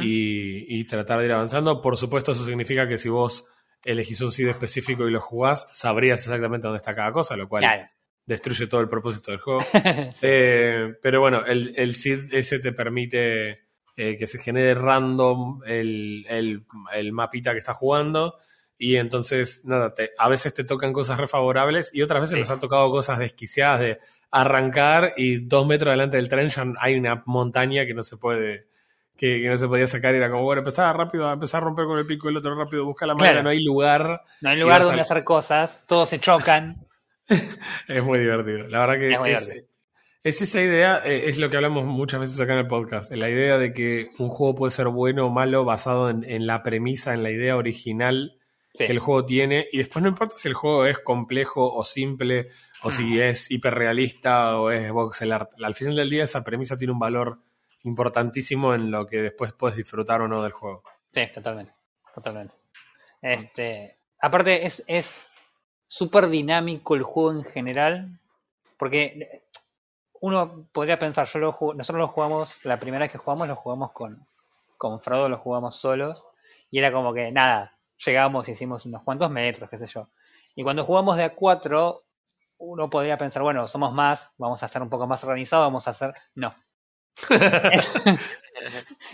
y, tratar de ir avanzando. Por supuesto, eso significa que si vos elegís un seed específico y lo jugás, sabrías exactamente dónde está cada cosa, lo cual destruye todo el propósito del juego. Eh, pero bueno, el, el seed ese te permite eh, que se genere random el, el, mapita que estás jugando. Y entonces, nada, a veces te tocan cosas refavorables y otras veces nos han tocado cosas desquiciadas de arrancar y dos metros delante del tren ya hay una montaña que no se puede, que, no se podía sacar. Y era como, bueno, empezar rápido, empezar a romper con el pico, el otro rápido, busca la madera, no hay lugar. No hay lugar donde hacer cosas, todos se chocan. es muy divertido. La verdad que es, es, esa idea, eh, es lo que hablamos muchas veces acá en el podcast. La idea de que un juego puede ser bueno o malo basado en, en la premisa, en la idea original que el juego tiene. Y después no importa si el juego es complejo o simple, o si es hiperrealista o es voxel art. Al final del día esa premisa tiene un valor importantísimo en lo que después puedes disfrutar o no del juego. Sí, totalmente. Totalmente. Este, aparte es súper dinámico el juego en general. Porque uno podría pensar, yo lo, nosotros lo jugamos, la primera vez que jugamos lo jugamos con, con Frodo, lo jugamos solos. Y era como que nada, llegamos y hicimos unos cuantos metros, qué sé yo. Y cuando jugamos de a cuatro, uno podría pensar, bueno, somos más, vamos a ser un poco más organizados, vamos a hacer. No.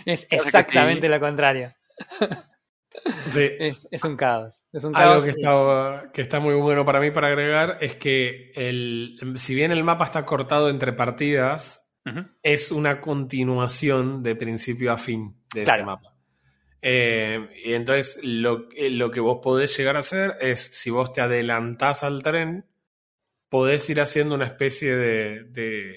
es, exactamente lo contrario. Sí. Es, un caos. Es un Algo que, está, que está muy bueno para mí para agregar es que el, si bien el mapa está cortado entre partidas, es una continuación de principio a fin de ese mapa. Eh, y entonces lo, eh, lo, que vos podés llegar a hacer es, si vos te adelantás al tren, podés ir haciendo una especie de,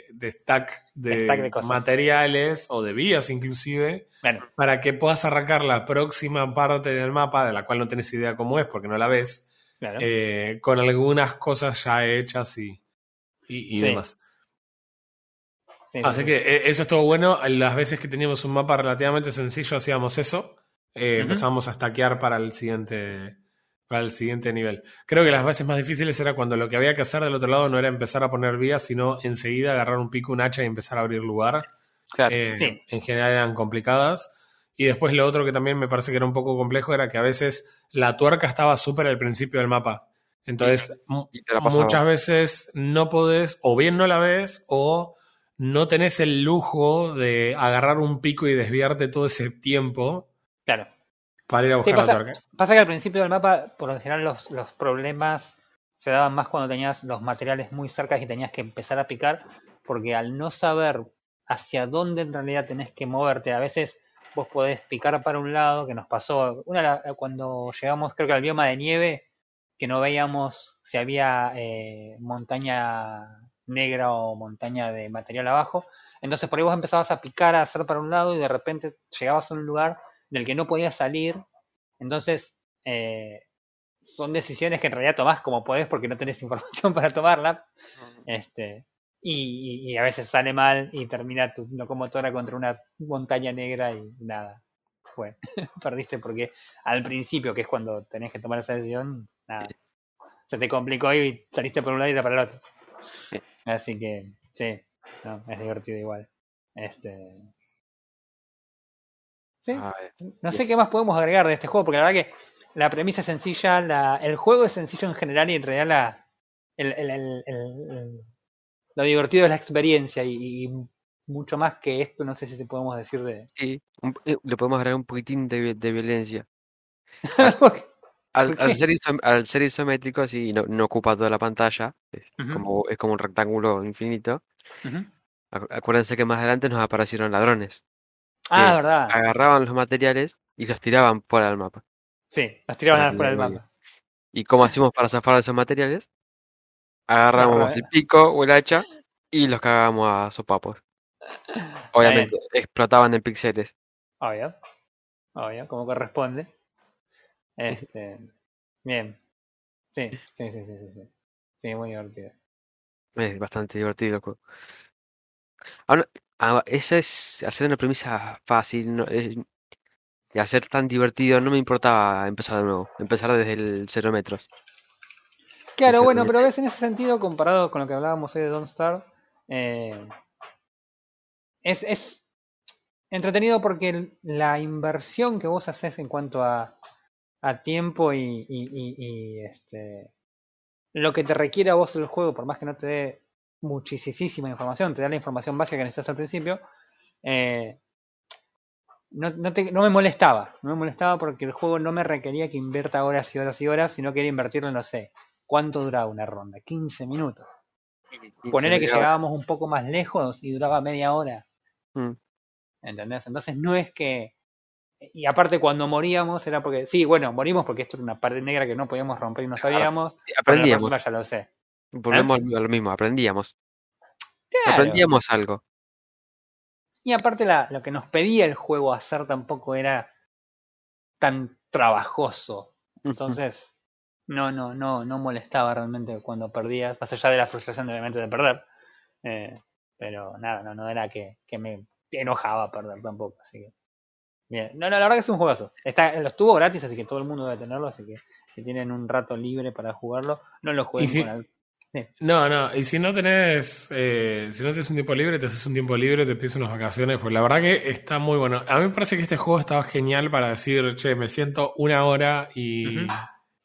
de, stack de, materiales o de vías inclusive, para que puedas arrancar la próxima parte del mapa, de la cual no tenés idea cómo es porque no la ves, eh, con algunas cosas ya hechas y, y, demás. Así que eso es todo bueno. Las veces que teníamos un mapa relativamente sencillo hacíamos eso. Eh, empezamos a stackear para el siguiente para el siguiente nivel. Creo que las veces más difíciles era cuando lo que había que hacer del otro lado no era empezar a poner vías, sino enseguida agarrar un pico, un hacha y empezar a abrir lugar. Eh, en general eran complicadas. Y después lo otro que también me parece que era un poco complejo era que a veces la tuerca estaba súper al principio del mapa. Entonces, muchas veces no podés, o bien no la ves, o no tenés el lujo de agarrar un pico y desviarte todo ese tiempo Claro. Para ir a buscar pasa, la tuerca. Pasa que al principio del mapa, por lo general, los, los problemas se daban más cuando tenías los materiales muy cerca y tenías que empezar a picar, porque al no saber hacia dónde en realidad tenés que moverte, a veces vos podés picar para un lado, que nos pasó una cuando llegamos creo que al bioma de nieve, que no veíamos si había eh, montaña negra o montaña de material abajo, entonces por ahí vos empezabas a picar, a hacer para un lado y de repente llegabas a un lugar del que no podías salir. Entonces, eh, son decisiones que en realidad tomás como podés porque no tenés información para tomarla. Este, y, a veces sale mal y termina tu locomotora contra una montaña negra y nada. Fue, perdiste porque al principio, que es cuando tenés que tomar esa decisión, nada. Se te complicó y saliste por un lado y para el otro. Así que, sí, no, es divertido igual. Este, ¿Sí? no sé qué más podemos agregar de este juego, porque la verdad que la premisa es sencilla, la, el juego es sencillo en general y en realidad la, el, el, el, lo divertido es la experiencia y, mucho más que esto, no sé si podemos decir de... Sí, eh, le podemos agregar un poquitín de, de violencia. Al, ser, al, ser, isométrico, así no, no, ocupa toda la pantalla, es, como, es como un rectángulo infinito. Acuérdense que más adelante nos aparecieron ladrones. Ah, verdad. Agarraban los materiales y los tiraban fuera del mapa. Sí, los tiraban fuera del mapa. ¿Y cómo hacemos para zafar esos materiales? Agarramos el pico o el hacha y los cagábamos a sopapos. Obviamente, explotaban en píxeles. Obvio. Obvio, como corresponde. Este, bien. Sí, sí, sí, sí, sí. Sí, muy divertido. Es bastante divertido. Ahora, ah, esa es hacer una premisa fácil. No, es- y hacer tan divertido, no me importaba empezar de nuevo, empezar desde el cero metros. Claro, bueno, pero ves en ese sentido, comparado con lo que hablábamos hoy de Don't Star, eh, es, es entretenido porque la inversión que vos haces en cuanto a, a tiempo y, y- y- y, este, lo que te requiere a vos el juego, por más que no te dé muchísima información, te da la información básica que necesitas al principio, eh, no, no, te- no me molestaba, no me molestaba porque el juego no me requería que invierta horas y horas y horas, sino quería invertirlo, no sé, ¿cuánto duraba una ronda? 15 minutos. Y Ponerle se que llegábamos un poco más lejos y duraba media hora. Mm. ¿Entendés? Entonces no es que. Y aparte, cuando moríamos era porque. Sí, bueno, morimos porque esto era una pared negra que no podíamos romper y no sabíamos. Sí, pero la aprendíamos, ya lo sé. Volvemos a lo mismo, aprendíamos. Claro. Aprendíamos algo. Y aparte, la, lo que nos pedía el juego hacer tampoco era tan trabajoso. Entonces, no, no, no, no molestaba realmente cuando perdías, más allá de la frustración de, obviamente de perder. Eh, pero nada, no, no era que, que me enojaba perder tampoco, así que. Bien. No, no, la verdad que es un juegazo. Está, lo estuvo gratis, así que todo el mundo debe tenerlo, así que si tienen un rato libre para jugarlo, no lo jueguen si- con No, no, y si no tenés, eh, si no tienes un tiempo libre, te haces un tiempo libre, te pides unas vacaciones, pues la verdad que está muy bueno. A mí me parece que este juego estaba genial para decir, che, me siento una hora y,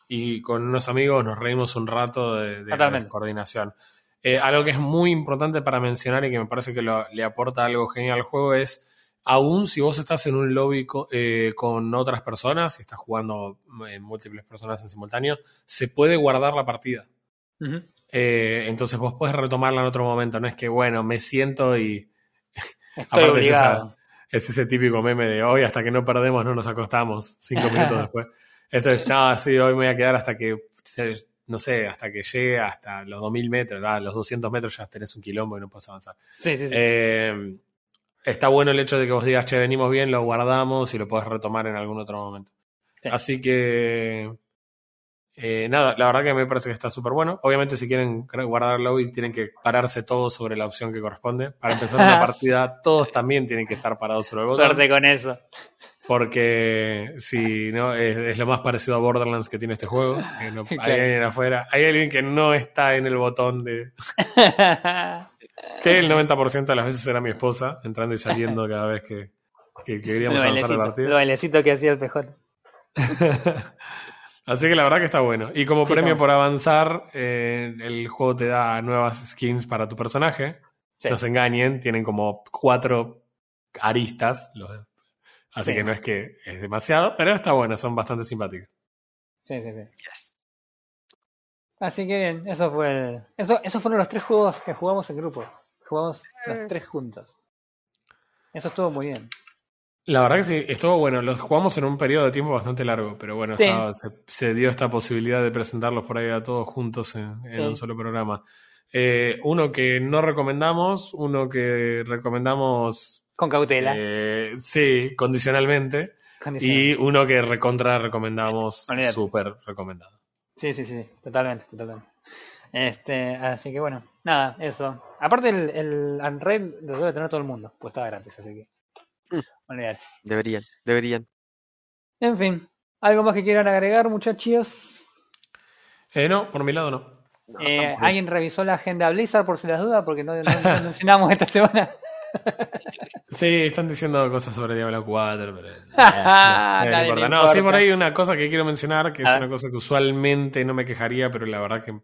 y con unos amigos nos reímos un rato de, de la coordinación. Eh, algo que es muy importante para mencionar y que me parece que lo- le aporta algo genial al juego es, aún si vos estás en un lobby co- eh, con otras personas, y estás jugando eh, múltiples personas en simultáneo, se puede guardar la partida. Eh, entonces vos podés retomarla en otro momento. No es que, bueno, me siento y Estoy Aparte es esa- obligado. es ese típico meme de hoy hasta que no perdemos no nos acostamos cinco minutos después. Esto es, no, sí, hoy me voy a quedar hasta que, no sé, hasta que llegue hasta los 2000 metros, ah, los 200 metros ya tenés un quilombo y no puedes avanzar. Sí, sí, sí. Eh, está bueno el hecho de que vos digas, che, venimos bien, lo guardamos y lo podés retomar en algún otro momento. Sí. Así que, eh, nada, la verdad que me parece que está súper bueno. Obviamente, si quieren guardar el lobby, tienen que pararse todos sobre la opción que corresponde. Para empezar una partida, todos también tienen que estar parados sobre el botón. Suerte con eso. Porque si no, es, es lo más parecido a Borderlands que tiene este juego. que no- Claro. Hay alguien afuera. Hay alguien que no está en el botón de. Que el 90% de las veces era mi esposa, entrando y saliendo cada vez que, que queríamos avanzar bailecito, el partido. bailecito que hacía el PJ. Así que la verdad que está bueno. Y como Sí, premio estamos. por avanzar, eh, el juego te da nuevas skins para tu personaje. Sí. No se engañen, tienen como cuatro aristas. los- Así Sí. que no es que es demasiado, pero está bueno, son bastante simpáticos. Sí, sí, sí. Así que bien, eso fue el- eso, esos fueron los tres juegos que jugamos en grupo. Jugamos los tres juntos. Eso estuvo muy bien. La verdad que sí, estuvo bueno. Los jugamos en un periodo de tiempo bastante largo, pero bueno, Sí. estaba- se, se dio esta posibilidad de presentarlos por ahí a todos juntos en, en Sí. un solo programa. Eh, uno que no recomendamos, uno que recomendamos, Con cautela. eh, sí, condicionalmente, condicional. y uno que recontra recomendamos, súper recomendado. Sí, sí, sí, totalmente, totalmente. Este, así que bueno, nada, eso. Aparte el, el Unreal lo debe tener todo el mundo, pues estaba gratis, así que. Mm. Olvídate. Deberían, deberían. En fin, ¿algo más que quieran agregar, muchachos? Eh, no, por mi lado no. Eh. ¿Alguien revisó la agenda Blizzard por si las dudas? Porque no, no- no mencionamos esta semana. Sí, están diciendo cosas sobre Diablo 4, pero. eh, no, Nadie no le importa. No, sí, por ahí una cosa que quiero mencionar, que es ver. una cosa que usualmente no me quejaría, pero la verdad que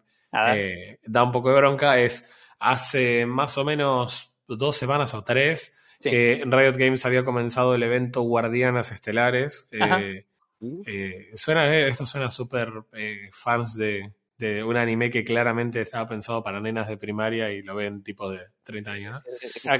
eh, da un poco de bronca, es hace más o menos dos semanas o tres Sí. que Riot Games había comenzado el evento Guardianas Estelares. Eh, eh, suena, eh, esto suena súper eh, fans de, de un anime que claramente estaba pensado para nenas de primaria y lo ven tipo de 30 años.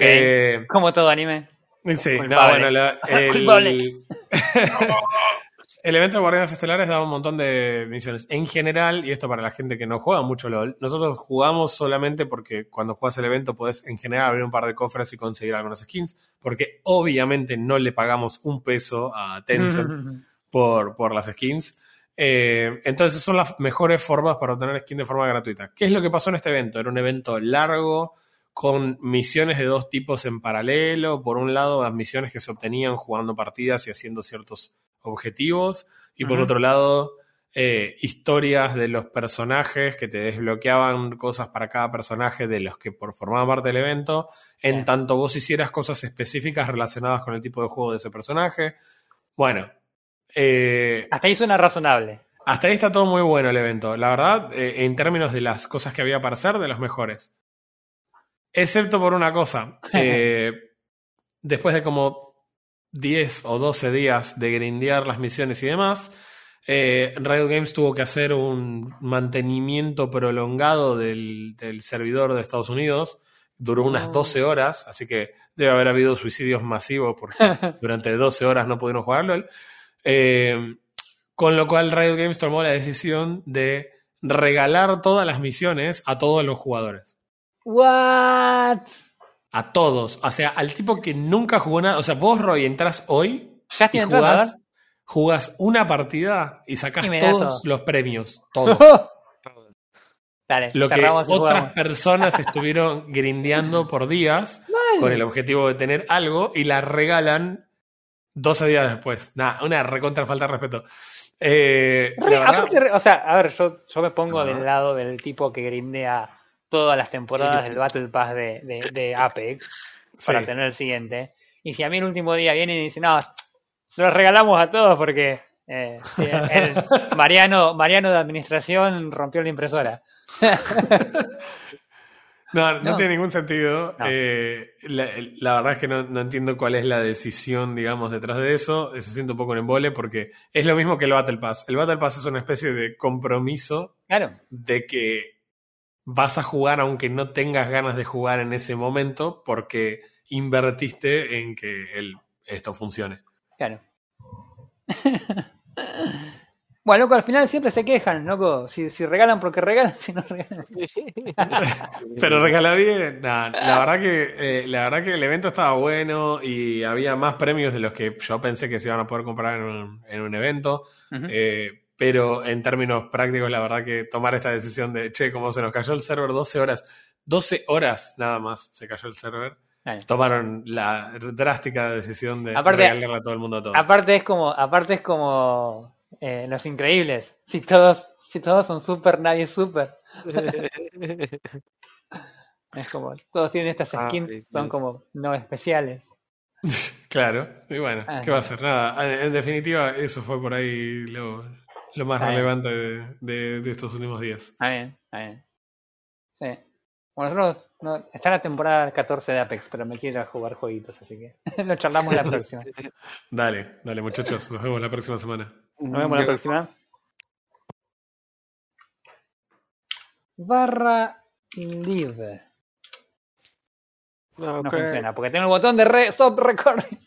Eh, Como todo anime. Sí, no, bueno, la- el- Culpable. El evento de Guardianes Estelares daba un montón de misiones. En general, y esto para la gente que no juega mucho LOL, nosotros jugamos solamente porque cuando juegas el evento podés en general abrir un par de cofres y conseguir algunas skins, porque obviamente no le pagamos un peso a Tencent por, por las skins. Eh, entonces son las mejores formas para obtener skins de forma gratuita. ¿Qué es lo que pasó en este evento? Era un evento largo, con misiones de dos tipos en paralelo. Por un lado, las misiones que se obtenían jugando partidas y haciendo ciertos objetivos. Y por otro lado, eh, historias de los personajes que te desbloqueaban cosas para cada personaje de los que por formaban parte del evento, en tanto vos hicieras cosas específicas relacionadas con el tipo de juego de ese personaje. Bueno. Eh, hasta ahí suena razonable. Hasta ahí está todo muy bueno el evento. La verdad, eh, en términos de las cosas que había para hacer, de los mejores. Excepto por una cosa. después de como 10 o 12 días de grindear las misiones y demás, eh, Riot Games tuvo que hacer un mantenimiento prolongado del, servidor de Estados Unidos. Duró unas 12 horas, así que debe haber habido suicidios masivos porque durante 12 horas no pudieron jugarlo. Eh, con lo cual Riot Games tomó la decisión de regalar todas las misiones a todos los jugadores. What? A todos. O sea, al tipo que nunca jugó nada. O sea, vos, Roy, entras hoy ya y jugás, jugás, una partida y sacás todos los premios. Todos. Dale, Lo que otras personas estuvieron grindeando por días con el objetivo de tener algo y la regalan 12 días después. Nada, una recontra falta de respeto. Eh, o sea, a ver, yo, yo me pongo del lado del tipo que grindea todas las temporadas del Battle Pass de, Apex para tener el siguiente. Y si a mí el último día vienen y dicen, no, se los regalamos a todos porque eh, el Mariano, Mariano de Administración rompió la impresora. No, no, tiene ningún sentido. Eh, la, verdad es que no, entiendo cuál es la decisión, digamos, detrás de eso. Se siente un poco en embole porque es lo mismo que el Battle Pass. El Battle Pass es una especie de compromiso claro. de que vas a jugar aunque no tengas ganas de jugar en ese momento porque invertiste en que el, esto funcione. Claro. bueno, loco, al final siempre se quejan, loco. Si, si regalan porque regalan, si no regalan. Pero regala bien. la verdad que eh, la verdad que el evento estaba bueno y había más premios de los que yo pensé que se iban a poder comprar en un, en un evento pero en términos prácticos, la verdad que tomar esta decisión de, che, como se nos cayó el server 12 horas, 12 horas nada más se cayó el server. Tomaron la drástica decisión de regalarle a todo el mundo todo. Aparte es como, aparte es como eh, los increíbles. Si todos, si todos son super, nadie es super. es como, todos tienen estas ah, skins, son como no especiales. claro, y bueno, ¿qué va a hacer? Nada, en definitiva, eso fue por ahí lo, lo más relevante de, estos últimos días. Está bien, está bien. Sí. Bueno, nosotros no, está la temporada 14 de Apex, pero me quiero jugar jueguitos, así que lo charlamos la próxima. dale, dale muchachos, nos vemos la próxima semana. Nos vemos la próxima. Barra live. No funciona, porque tengo el botón de re, stop recording.